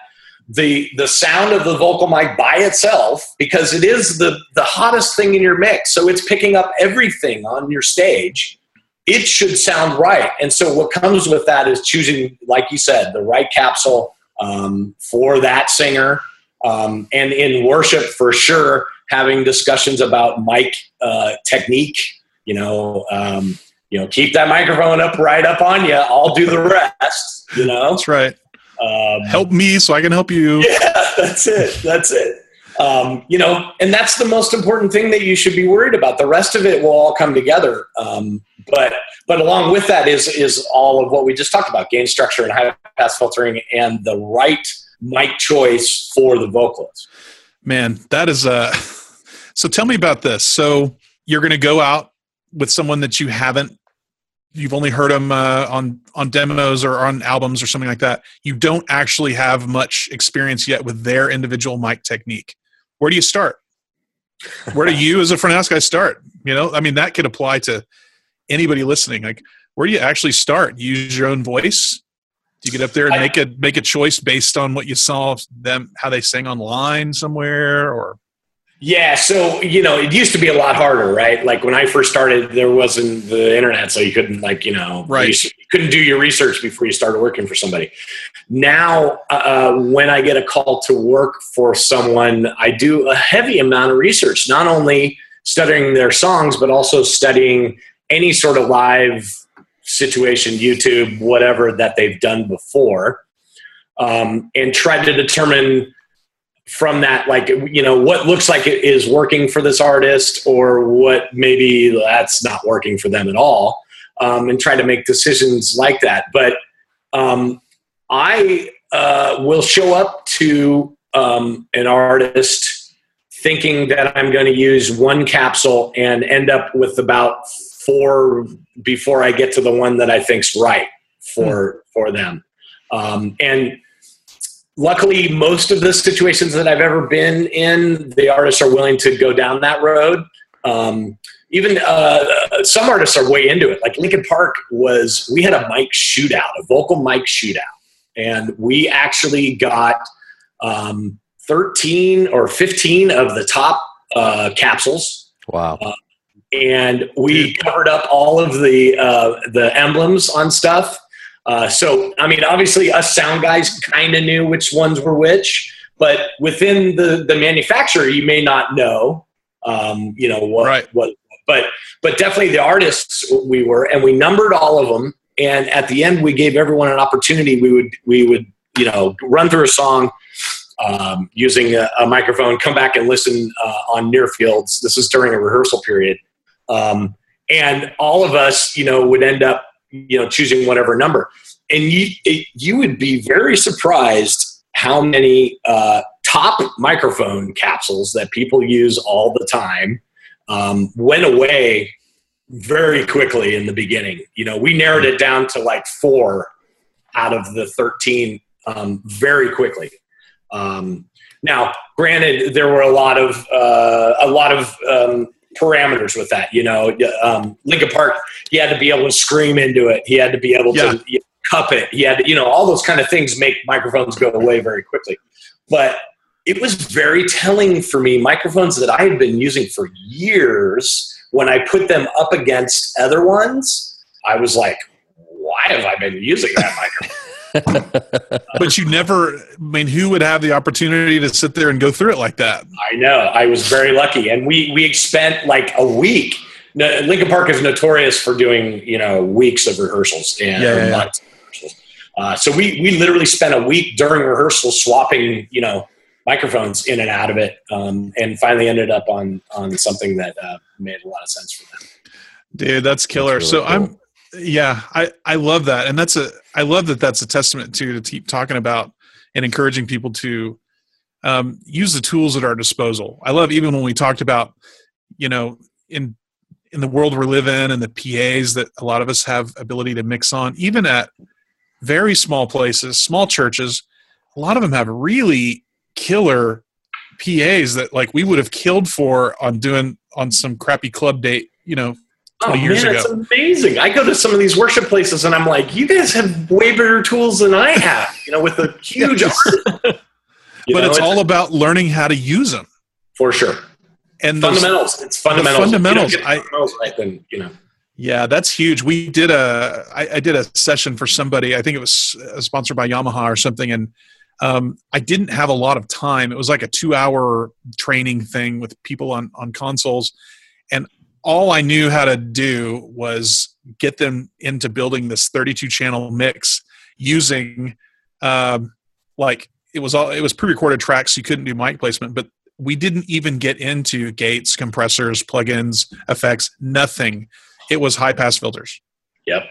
the the sound of the vocal mic by itself because it is the the hottest thing in your mix. So it's picking up everything on your stage. It should sound right. And so what comes with that is choosing like you said the right capsule um, for that singer um, and in worship, for sure, having discussions about mic uh, technique. You know, um, you know, keep that microphone up right up on you. I'll do the rest. You know, that's right. Um, help me so I can help you. Yeah, that's it. That's it. Um, you know, and that's the most important thing that you should be worried about. The rest of it will all come together. Um, but but along with that is is all of what we just talked about: gain structure and high pass filtering, and the right mic choice for the vocalist. Man, that is a. Uh, so tell me about this. So you're going to go out with someone that you haven't, you've only heard them uh, on on demos or on albums or something like that. You don't actually have much experience yet with their individual mic technique. Where do you start? Where do you, as a front house guy, start? You know, I mean, that could apply to anybody listening. Like, where do you actually start? Use your own voice do you get up there and I, make a make a choice based on what you saw them how they sang online somewhere or? Yeah, so you know, it used to be a lot harder, right? Like when I first started, there wasn't the internet, so you couldn't like you know, right. you couldn't do your research before you started working for somebody. Now, uh, when I get a call to work for someone, I do a heavy amount of research, not only studying their songs, but also studying any sort of live situation, YouTube, whatever that they've done before, um, and try to determine from that, like, you know, what looks like it is working for this artist or what maybe that's not working for them at all, um, and try to make decisions like that. But um, I uh, will show up to um, an artist thinking that I'm going to use one capsule and end up with about four before I get to the one that I think's right for mm. for them. Um, and luckily, most of the situations that I've ever been in, the artists are willing to go down that road. Um, even uh, some artists are way into it. Like Linkin Park was, we had a mic shootout, a vocal mic shootout, and we actually got um, 13 or 15 of the top uh, capsules. Wow. Uh, and we covered up all of the uh, the emblems on stuff. Uh, so I mean, obviously, us sound guys kind of knew which ones were which, but within the the manufacturer, you may not know um, you know what Right. what but but definitely the artists we were and we numbered all of them and at the end we gave everyone an opportunity we would we would you know run through a song um, using a, a microphone come back and listen uh, on near fields this is during a rehearsal period um, and all of us you know would end up you know choosing whatever number and you it, you would be very surprised how many uh, top microphone capsules that people use all the time um, went away very quickly in the beginning. You know, we narrowed it down to like four out of the 13 um, very quickly. Um, now, granted, there were a lot of uh, a lot of um, parameters with that. You know, um, Linkin Park, he had to be able to scream into it. He had to be able Yeah. to you know, cup it. He had, to, you know, all those kind of things make microphones go away very quickly. But it was very telling for me. Microphones that I had been using for years, when I put them up against other ones, I was like, "Why have I been using that microphone?" But you never, I mean, who would have the opportunity to sit there and go through it like that? I know. I was very lucky, and we we spent like a week. No, Linkin Park is notorious for doing you know weeks of rehearsals and Yeah, or yeah, yeah. months of rehearsals. Uh, so we we literally spent a week during rehearsal swapping you know microphones in and out of it, um, and finally ended up on on something that uh, made a lot of sense for them. Dude, that's killer. really so cool. I'm, yeah, I I love that, and that's a I love that that's a testament to to keep talking about and encouraging people to um, use the tools at our disposal. I love even when we talked about, you know, in in the world we live in and the PAs that a lot of us have ability to mix on, even at very small places, small churches, a lot of them have really killer PAs that like we would have killed for on doing on some crappy club date, you know, 20 years man, ago. it's amazing. I go to some of these worship places and I'm like, you guys have way better tools than I have. You know, with a huge. Yes. But know, it's all about learning how to use them. for sure. And those- fundamentals. It's fundamentals. fundamentals, If you don't I- fundamentals right, then you know. Yeah, that's huge. We did a I, I did a session for somebody. I think it was uh, sponsored by Yamaha or something, and um, I didn't have a lot of time. It was like a two-hour training thing with people on on consoles, and all I knew how to do was get them into building this 32 channel mix using um, like it was all it was pre-recorded tracks. You couldn't do mic placement, but we didn't even get into gates, compressors, plugins, effects, nothing it was high pass filters. Yep.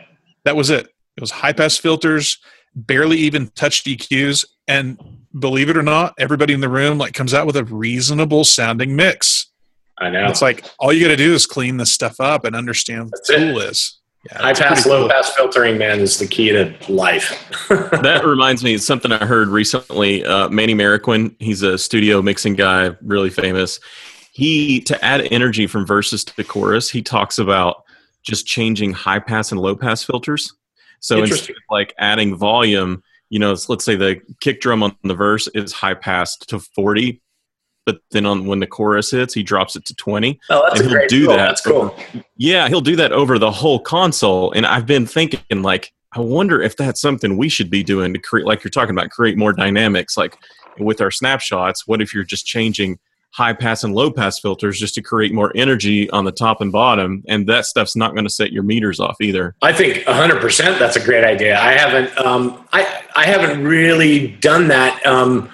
That was it. It was high pass filters, barely even touched EQs, and believe it or not, everybody in the room like comes out with a reasonable sounding mix. I know. It's like all you got to do is clean this stuff up and understand what the tool is. Yeah, high pass, low cool. pass filtering, man, is the key to life. that reminds me of something I heard recently. Uh, Manny Marroquin, he's a studio mixing guy, really famous. He to add energy from verses to chorus, he talks about just changing high pass and low pass filters. So instead of like adding volume, you know, let's say the kick drum on the verse is high passed to forty, but then on when the chorus hits, he drops it to twenty. Oh, that's And a he'll do that. That's cool. Yeah, he'll do that over the whole console. And I've been thinking, like, I wonder if that's something we should be doing to create, like you're talking about, create more dynamics. Like with our snapshots, what if you're just changing high pass and low pass filters just to create more energy on the top and bottom? And that stuff's not going to set your meters off either. I think 100% that's a great idea. I haven't um, I I haven't really done that. Um,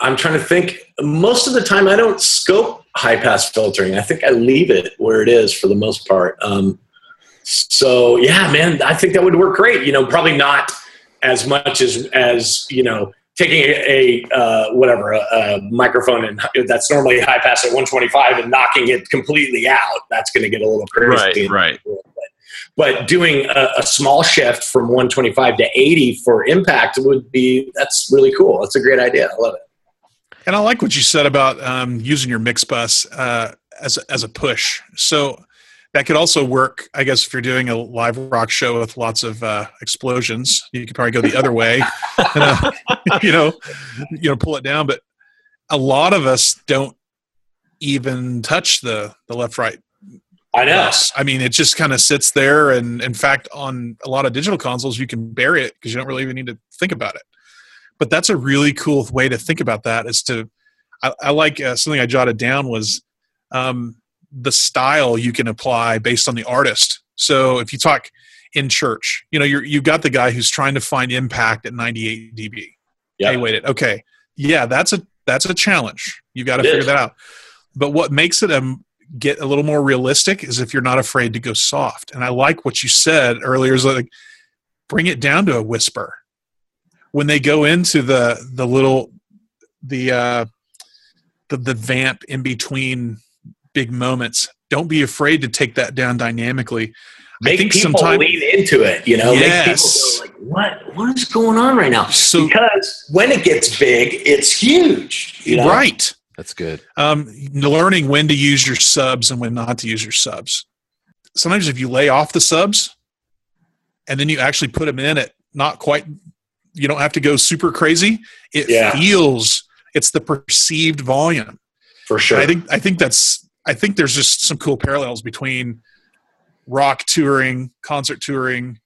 I'm trying to think. Most of the time, I don't scope high pass filtering. I think I leave it where it is for the most part. Um, so yeah, man, I think that would work great. You know, probably not as much as as you know taking a, a uh, whatever a, a microphone and that's normally high pass at 125 and knocking it completely out. That's going to get a little crazy. right. Right. But doing a, a small shift from 125 to 80 for impact would be that's really cool. That's a great idea. I love it. And I like what you said about um, using your mix bus uh, as as a push. So that could also work, I guess, if you're doing a live rock show with lots of uh, explosions. You could probably go the other way, and, uh, you know, you know, pull it down. But a lot of us don't even touch the the left right I know. bus. I mean, it just kind of sits there, and in fact, on a lot of digital consoles, you can bury it because you don't really even need to think about it. But that's a really cool way to think about that. Is to, I, I like uh, something I jotted down was um, the style you can apply based on the artist. So if you talk in church, you know, you're, you've got the guy who's trying to find impact at 98 dB. Yeah. Hey, wait, okay, yeah, that's a that's a challenge. You got to It figure is. that out. But what makes it um, get a little more realistic is if you're not afraid to go soft. And I like what you said earlier. Is like bring it down to a whisper when they go into the the little the uh the, the vamp in between big moments don't be afraid to take that down dynamically Make i think people sometimes lean into it, you know. Yes. Make people go like, "What? What is going on right now?" So- because when it gets big, it's huge. You know? right That's good. um, learning when to use your subs and when not to use your subs sometimes if you lay off the subs and then you actually put them in at not quite you don't have to go super crazy it Yeah. feels it's the perceived volume for sure. I think I think that's I think there's just some cool parallels between rock touring, concert touring,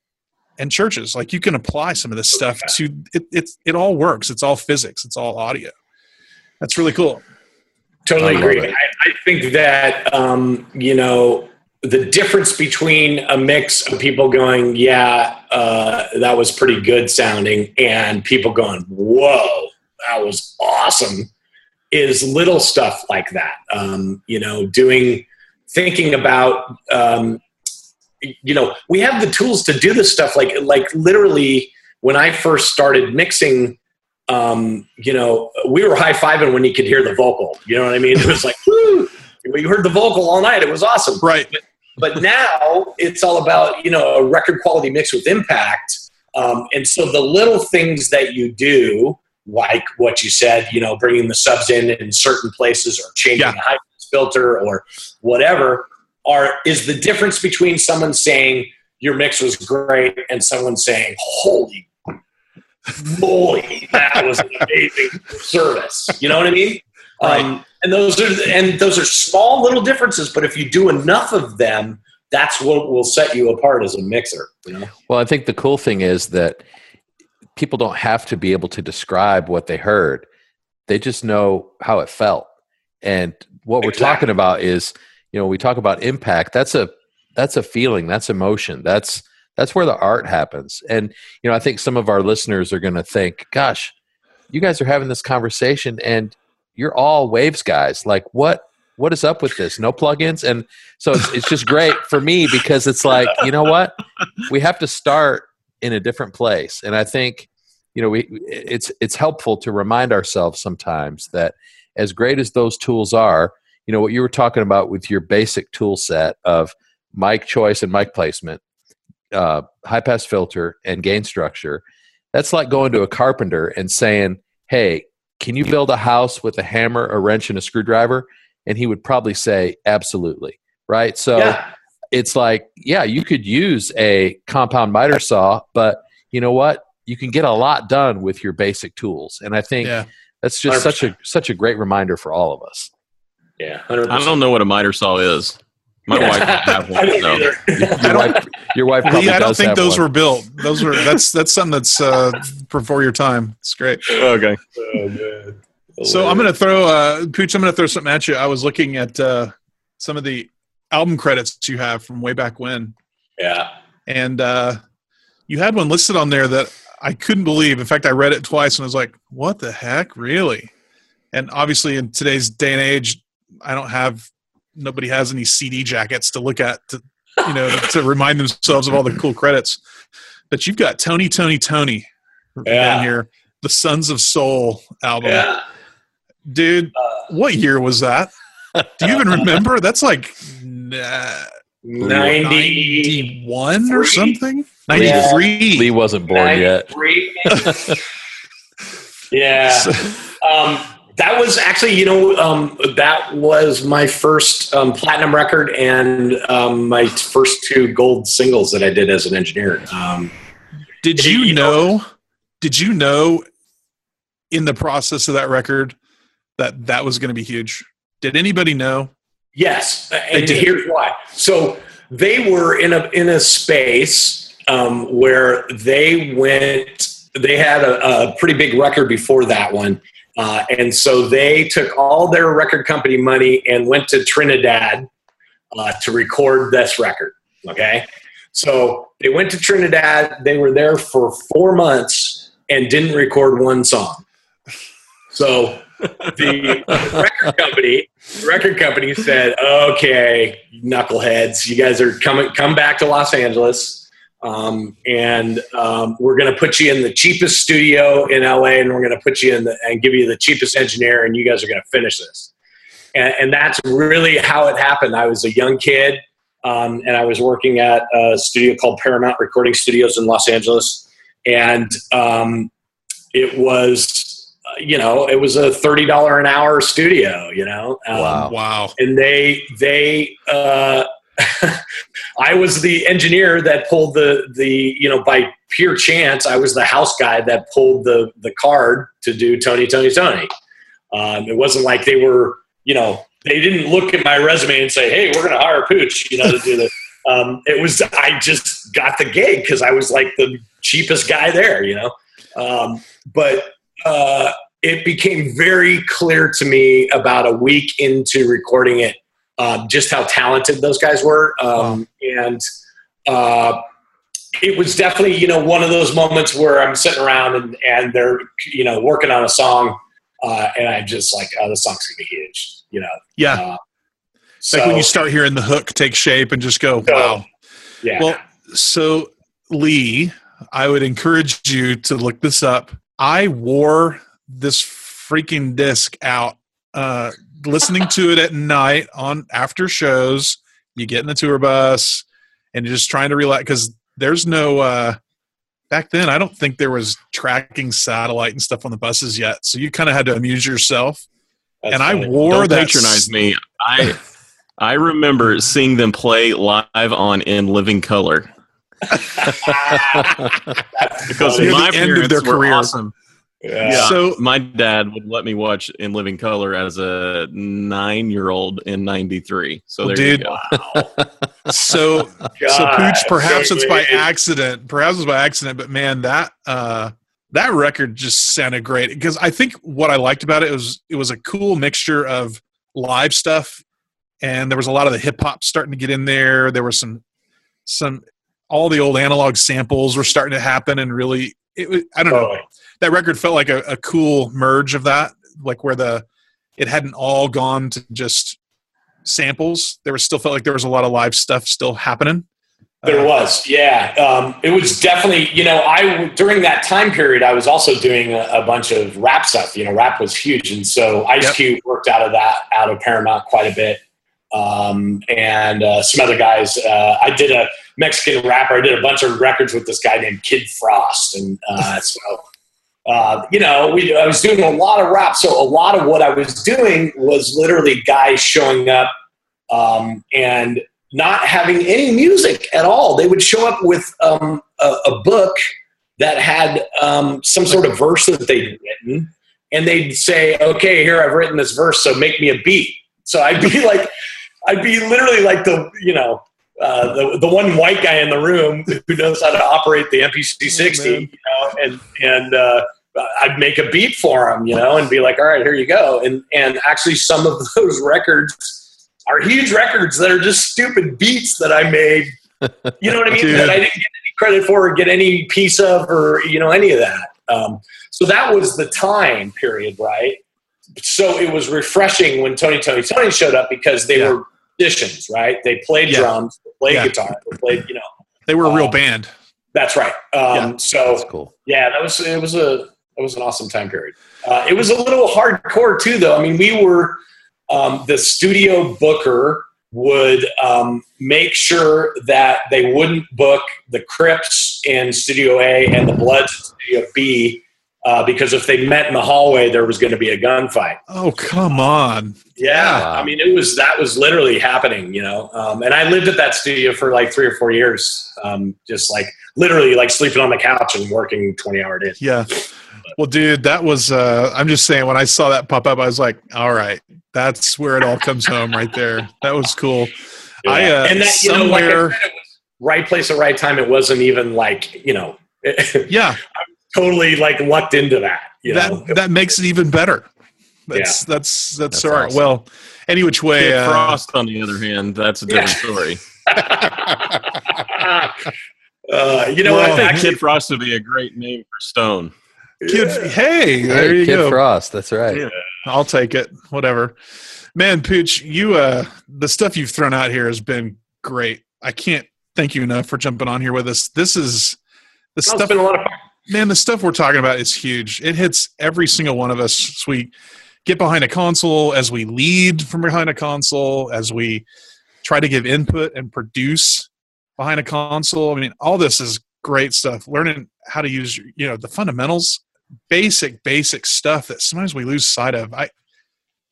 and churches. Like you can apply some of this stuff to it. It's it all works. It's all physics. It's all audio. That's really cool. Totally I agree. I, I think that um, you know the difference between a mix of people going, "Yeah, uh, that was pretty good sounding," and people going, "Whoa, that was awesome," is little stuff like that. Um, you know, doing, thinking about. Um, you know, we have the tools to do this stuff. Like, like literally, when I first started mixing um, you know, we were high fiving when you could hear the vocal. You know what I mean? It was like, woo! We heard the vocal all night. It was awesome. Right. But now it's all about you know a record quality mix with impact. Um, and so the little things that you do, like what you said, you know, bringing the subs in in certain places or changing Yeah. the high filter or whatever, are is the difference between someone saying your mix was great and someone saying, "Holy moly, that was an amazing service." You know what I mean? Um, and those are and those are small little differences, but if you do enough of them, that's what will set you apart as a mixer. You know? Well, I think the cool thing is that people don't have to be able to describe what they heard. They just know how it felt. And what we're talking about is, you know, we talk about impact. That's a that's a feeling, that's emotion. That's that's where the art happens. And you know, I think some of our listeners are going to think, "Gosh, you guys are having this conversation and you're all waves guys. Like what what is up with this? No plugins?" And so it's, it's just great for me because it's like, you know what? we have to start in a different place and i think you know we it's it's helpful to remind ourselves sometimes that as great as those tools are you know what you were talking about with your basic tool set of mic choice and mic placement uh, high pass filter and gain structure that's like going to a carpenter and saying hey can you build a house with a hammer a wrench and a screwdriver and he would probably say absolutely right so yeah, it's like, yeah, you could use a compound miter saw, but you know what? You can get a lot done with your basic tools. And I think Yeah. that's just such a such a great reminder for all of us. yeah, 100%. I don't know what a miter saw is. My Yeah. wife doesn't have I one. don't So. Your wife, your wife probably Lee, I don't does think those one. were built. Those were that's that's something that's uh, before your time. It's great. Okay. Oh, man. So I'm gonna throw uh, Pooch. I'm gonna throw something at you. I was looking at uh, some of the album credits you have from way back when, yeah, and uh, you had one listed on there that I couldn't believe. In fact, I read it twice and I was like, "What the heck, really?" And obviously, in today's day and age, I don't have nobody has any CD jackets to look at to you know to remind themselves of all the cool credits. But you've got Tony, Toni, Toné Yeah. down here, the Sons of Soul album, yeah. dude. What year was that? Do you even remember? That's like uh, 90, 91 or Three. something. Yeah. 93. Lee wasn't born yet. 93. yeah. Um, that was actually, you know, um, that was my first um, platinum record and um, my first two gold singles that I did as an engineer. Um, Did You you know- know? Did you know in the process of that record that that was going to be huge? Did anybody know? Yes, and here's why. So they were in a in a space um, where they went. They had a, a pretty big record before that one, Uh, and so they took all their record company money and went to Trinidad uh, to record this record. Okay. So they went to Trinidad. They were there for four months and didn't record one song. So the record company, the record company said, "Okay, knuckleheads, you guys are coming, come back to Los Angeles, um, and um, we're going to put you in the cheapest studio in LA, and we're going to put you in the, and give you the cheapest engineer, and you guys are going to finish this." And, and that's really how it happened. I was a young kid, um, and I was working at a studio called Paramount Recording Studios in Los Angeles, and um, it was you know, it was a thirty dollar an hour studio. You know, um, Wow. Wow. and they they uh, I was the engineer that pulled the the you know by pure chance I was the house guy that pulled the the card to do Tony Toni Toné. Um, it wasn't like they were you know they didn't look at my resume and say hey we're going to hire Pooch you know to do the. Um, it was I just got the gig because I was like the cheapest guy there, you know. Um, but uh, it became very clear to me about a week into recording it um, just how talented those guys were. Um, And uh, it was definitely, you know, one of those moments where I'm sitting around and, and they're, you know, working on a song. Uh, and I'm just like, oh, this song's going to be huge, you know. Yeah. Uh, It's like when you start hearing the hook take shape and just go, So- wow. yeah. Well, so Lee, I would encourage you to look this up. I wore this freaking disc out, uh, listening to it at night on after shows. You get in the tour bus and you're just trying to relax because there's no uh, back then. I don't think there was tracking satellite and stuff on the buses yet, so you kind of had to amuse yourself. That's and I wore Don't that patronize me. I I remember seeing them play live on in living color because Near my the end of parents their were career. awesome. Yeah. Yeah, So- my dad would let me watch in living color as a nine-year-old in '93. So there dude, you go. So so God, pooch perhaps so it's by accident perhaps it's by accident but man that uh that record just sounded great because i think what i liked about it was it was a cool mixture of live stuff and there was a lot of the hip hop starting to get in there there was some some all the old analog samples were starting to happen and really it was, i don't know that record felt like a, a cool merge of that like where the it hadn't all gone to just samples there was still felt like there was a lot of live stuff still happening There Uh, was, yeah. Um, it was definitely, you know, I during that time period, I was also doing a, a bunch of rap stuff. You know, rap was huge, and so Ice Yep. Cube worked out of that, out of Paramount quite a bit, um, and uh, some other guys. Uh, I did a Mexican rapper. I did a bunch of records with this guy named Kid Frost, and uh, so. Uh, you know, we, I was doing a lot of rap, so a lot of what I was doing was literally guys showing up um, and not having any music at all. They would show up with um, a, a book that had um, some sort of verse that they'd written, and they'd say, "Okay, here I've written this verse, so make me a beat." So I'd be like, I'd be literally like the you know uh, the the one white guy in the room who knows how to operate the MPC sixty, man. you know, and and uh, I'd make a beat for him, you know, and be like, "All right, here you go." And and actually, some of those records are huge records that are just stupid beats that I made. You know what I mean? Dude. That I didn't get any credit for or get any piece of or you know any of that. Um, so that was the time period, right? So it was refreshing when Tony Toni Toné showed up because they Yeah. were musicians, right? They played Yeah. drums, played Yeah. guitar, they played you know. they were a real Uh, band That's right. Um, Yeah. So That's cool. yeah, that was it was a it was an awesome time period. Uh, it was a little hardcore too, though. I mean, we were um, the studio booker would um, make sure that they wouldn't book the Crips in Studio A and the Bloods in Studio B uh, because if they met in the hallway, there was going to be a gunfight. oh come on Yeah, Wow. I mean, it was that was literally happening, you know. Um, and I lived at that studio for like three or four years, um, just like literally like sleeping on the couch and working twenty hour days. yeah well dude that was uh i'm just saying when i saw that pop up i was like all right that's where it all comes home right there that was cool I, uh, and that you know, like I somewhere- said, it was right place at right time. It wasn't even like you know, yeah totally like lucked into that. You that know, that makes it even better. That's that's that's, That's all right. awesome. Well, any which way, Kid uh, Frost, on the other hand, that's a different Yeah. story. uh, you know Well. I think Actually, Kid Frost would be a great name for Stone. Kid, hey, there Hey, you Kid go. Frost. That's right. Yeah. I'll take it. Whatever. Man, Pooch, you uh the stuff you've thrown out here has been great. I can't thank you enough for jumping on here with us. This is the it's stuff been a lot of fun. Man, the stuff we're talking about is huge. It hits every single one of us as we get behind a console, as we lead from behind a console, as we try to give input and produce behind a console. I mean, all this is great stuff. Learning how to use, you know, the fundamentals, basic, basic stuff that sometimes we lose sight of. I,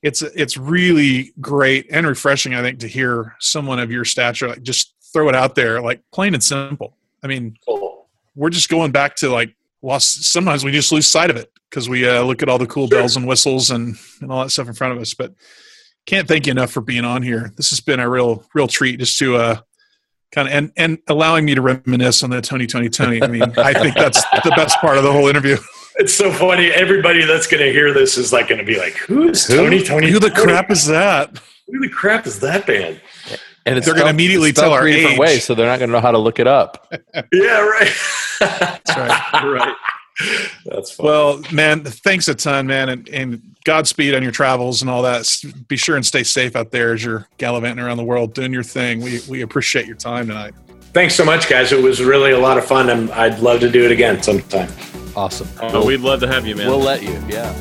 it's it's really great and refreshing, I think, to hear someone of your stature like just throw it out there, like plain and simple. I mean, we're just going back to like lost sometimes we just lose sight of it because we uh, look at all the cool bells and whistles and, and all that stuff in front of us but can't thank you enough for being on here this has been a real real treat just to uh kind of and and allowing me to reminisce on the tony toni toné i mean i think that's the best part of the whole interview It's so funny. Everybody that's going to hear this is like going to be like, "Who's Who- Tony? Tony? who the Tony? crap is that Who the crap is that band?" And it's They're gonna immediately tell our three different age. ways, so they're not going to know how to look it up. Yeah, right. That's right. right. That's fun. well man thanks a ton man and, and godspeed on your travels and all that be sure and stay safe out there as you're gallivanting around the world doing your thing we we appreciate your time tonight thanks so much, guys. It was really a lot of fun, and I'd love to do it again sometime. Awesome. But we'd love to have you, man. We'll let you. Yeah.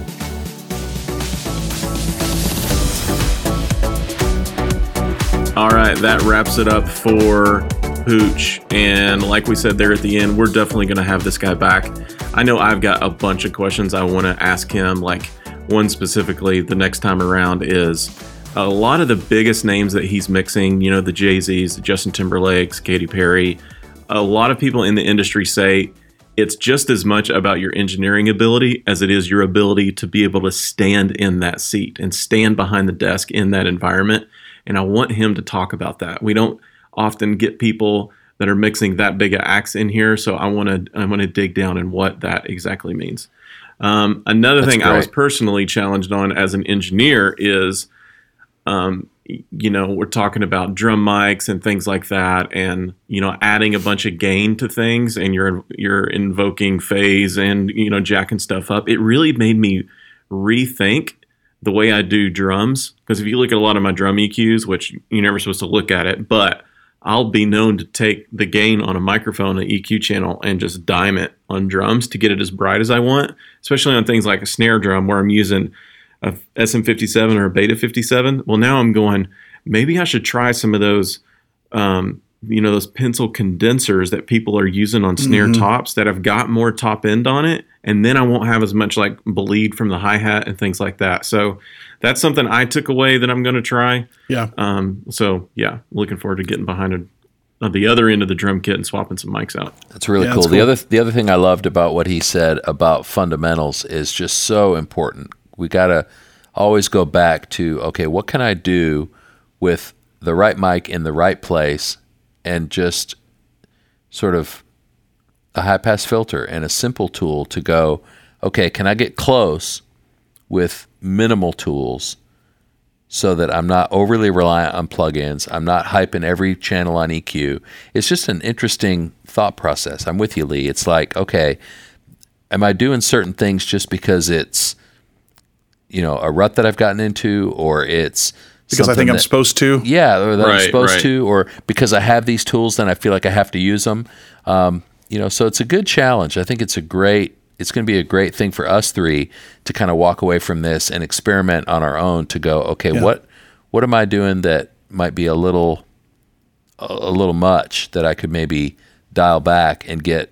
All right, that wraps it up for Pooch. And like we said there at the end, we're definitely going to have this guy back. I know I've got a bunch of questions I want to ask him. Like one specifically, the next time around is a lot of the biggest names that he's mixing. You know, the Jay Z's, the Justin Timberlakes, Katy Perry. A lot of people in the industry say it's just as much about your engineering ability as it is your ability to be able to stand in that seat and stand behind the desk in that environment. And I want him to talk about that. We don't often get people that are mixing that big of acts in here, so I want to I want to dig down in what that exactly means. Um, another That's thing I was personally challenged on as an engineer is um, you know, we're talking about drum mics and things like that, and you know, adding a bunch of gain to things, and you're you're invoking phase and you know, jacking stuff up. It really made me rethink the way I do drums because if you look at a lot of my drum EQs, which you're never supposed to look at it, but I'll be known to take the gain on a microphone, an EQ channel, and just dime it on drums to get it as bright as I want, especially on things like a snare drum where I'm using a SM57 or a Beta 57. Well, now I'm going, maybe I should try some of those, um, you know, those pencil condensers that people are using on snare tops that have got more top end on it. And then I won't have as much like bleed from the hi hat and things like that. So that's something I took away that I'm going to try. yeah Um, so yeah, looking forward to getting behind a, uh, the other end of the drum kit and swapping some mics out. That's really Yeah, cool. that's The other the other thing I loved about what he said about fundamentals is just so important. We got to always go back to okay, what can I do with the right mic in the right place and just sort of a high pass filter and a simple tool to go, okay, can I get close with minimal tools so that I'm not overly reliant on plugins. I'm not hyping every channel on EQ. It's just an interesting thought process. I'm with you, Lee. It's like, okay, am I doing certain things just because it's, you know, a rut that I've gotten into, or it's because I something think I'm supposed to. yeah, or that I'm Right, supposed right. to, or because I have these tools, then I feel like I have to use them. Um, you know, so it's a good challenge. I think it's a great. It's going to be a great thing for us three to kind of walk away from this and experiment on our own to go, okay, Yeah. what what am I doing that might be a little a, a little much that I could maybe dial back and get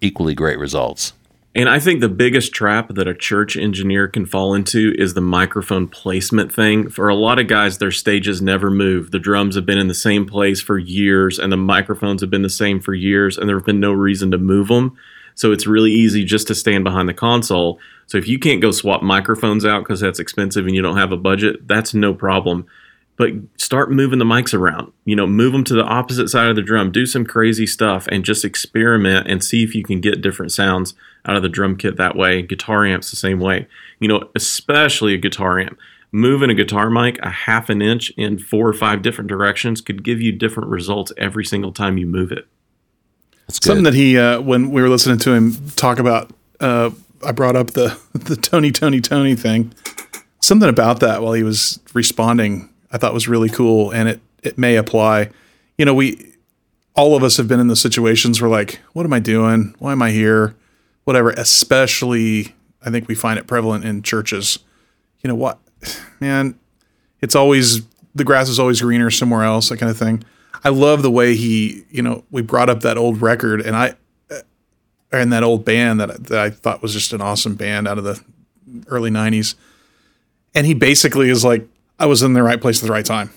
equally great results. And I think the biggest trap that a church engineer can fall into is the microphone placement thing. For a lot of guys, their stages never move. The drums have been in the same place for years, and the microphones have been the same for years, and there have been no reason to move them. So it's really easy just to stand behind the console. So if you can't go swap microphones out because that's expensive and you don't have a budget, that's no problem. but start moving the mics around. You know, move them to the opposite side of the drum, do some crazy stuff, and just experiment and see if you can get different sounds out of the drum kit that way. Guitar amps the same way. You know, especially a guitar amp. Moving a guitar mic a half an inch in four or five different directions could give you different results every single time you move it. That's good. Something that he, uh, when we were listening to him talk about, uh, I brought up the the Tony Toni Toné thing. Something about that while he was responding, I thought was really cool, and it it may apply. You know, we all of us have been in the situations where like, what am I doing? Why am I here? Whatever. Especially, I think we find it prevalent in churches. You know what, man? It's always the grass is always greener somewhere else. That kind of thing. I love the way he, you know, we brought up that old record, and I and that old band that that I thought was just an awesome band out of the early '90s. And he basically is like, I was in the right place at the right time,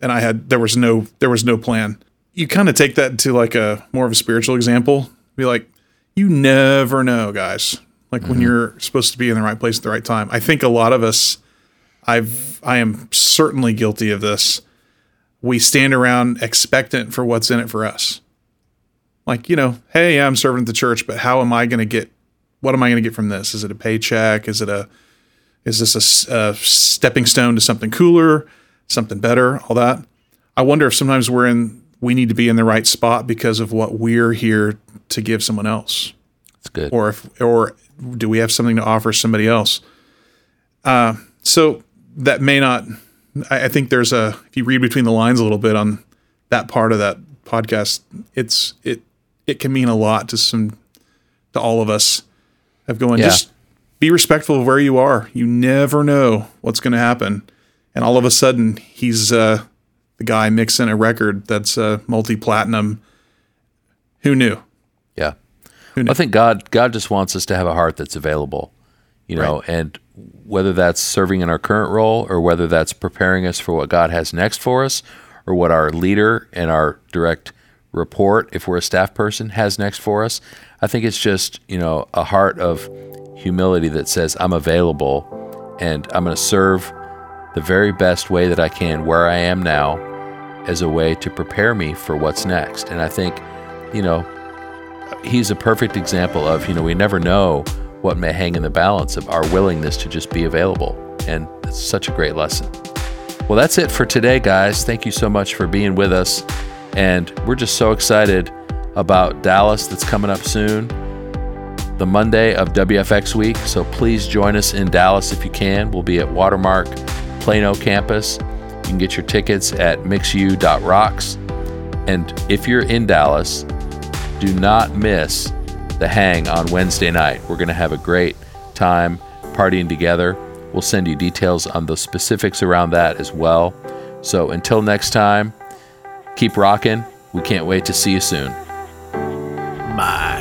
and I had there was no there was no plan. You kind of take that to like a more of a spiritual example. Be like, you never know, guys. Like when mm-hmm. you're supposed to be in the right place at the right time. I think a lot of us, I've I am certainly guilty of this. We stand around expectant for what's in it for us. Like you know hey i'm serving at the church but how am i going to get what am i going to get from this? Is it a paycheck? Is it a is this a stepping stone to something cooler something better all that? I wonder if sometimes we're in we need to be in the right spot because of what we're here to give someone else. That's good. or if or do we have something to offer somebody else? Uh, so that may not I, I think there's a if you read between the lines a little bit on that part of that podcast it's it it can mean a lot to some to all of us. Of going Yeah. just be respectful of where you are. You never know what's going to happen. And all of a sudden he's uh the guy mixing a record that's uh multi-platinum. Who knew? Yeah. I think God God just wants us to have a heart that's available, you know, and whether that's serving in our current role or whether that's preparing us for what God has next for us or what our leader and our direct report if we're a staff person has next for us. I think it's just, you know, a heart of humility that says I'm available and I'm going to serve the very best way that I can where I am now as a way to prepare me for what's next. And I think, you know, he's a perfect example of you know we never know what may hang in the balance of our willingness to just be available. And it's such a great lesson. Well that's it for today guys. Thank you so much for being with us. And we're just so excited about dallas that's coming up soon the monday of wfx week. So please join us in dallas if you can. We'll be at watermark plano campus. You can get your tickets at mixu.rocks and if you're in dallas do not miss the Hang on Wednesday night. We're going to have a great time partying together. We'll send you details on the specifics around that as well. So until next time, keep rocking. We can't wait to see you soon. Bye.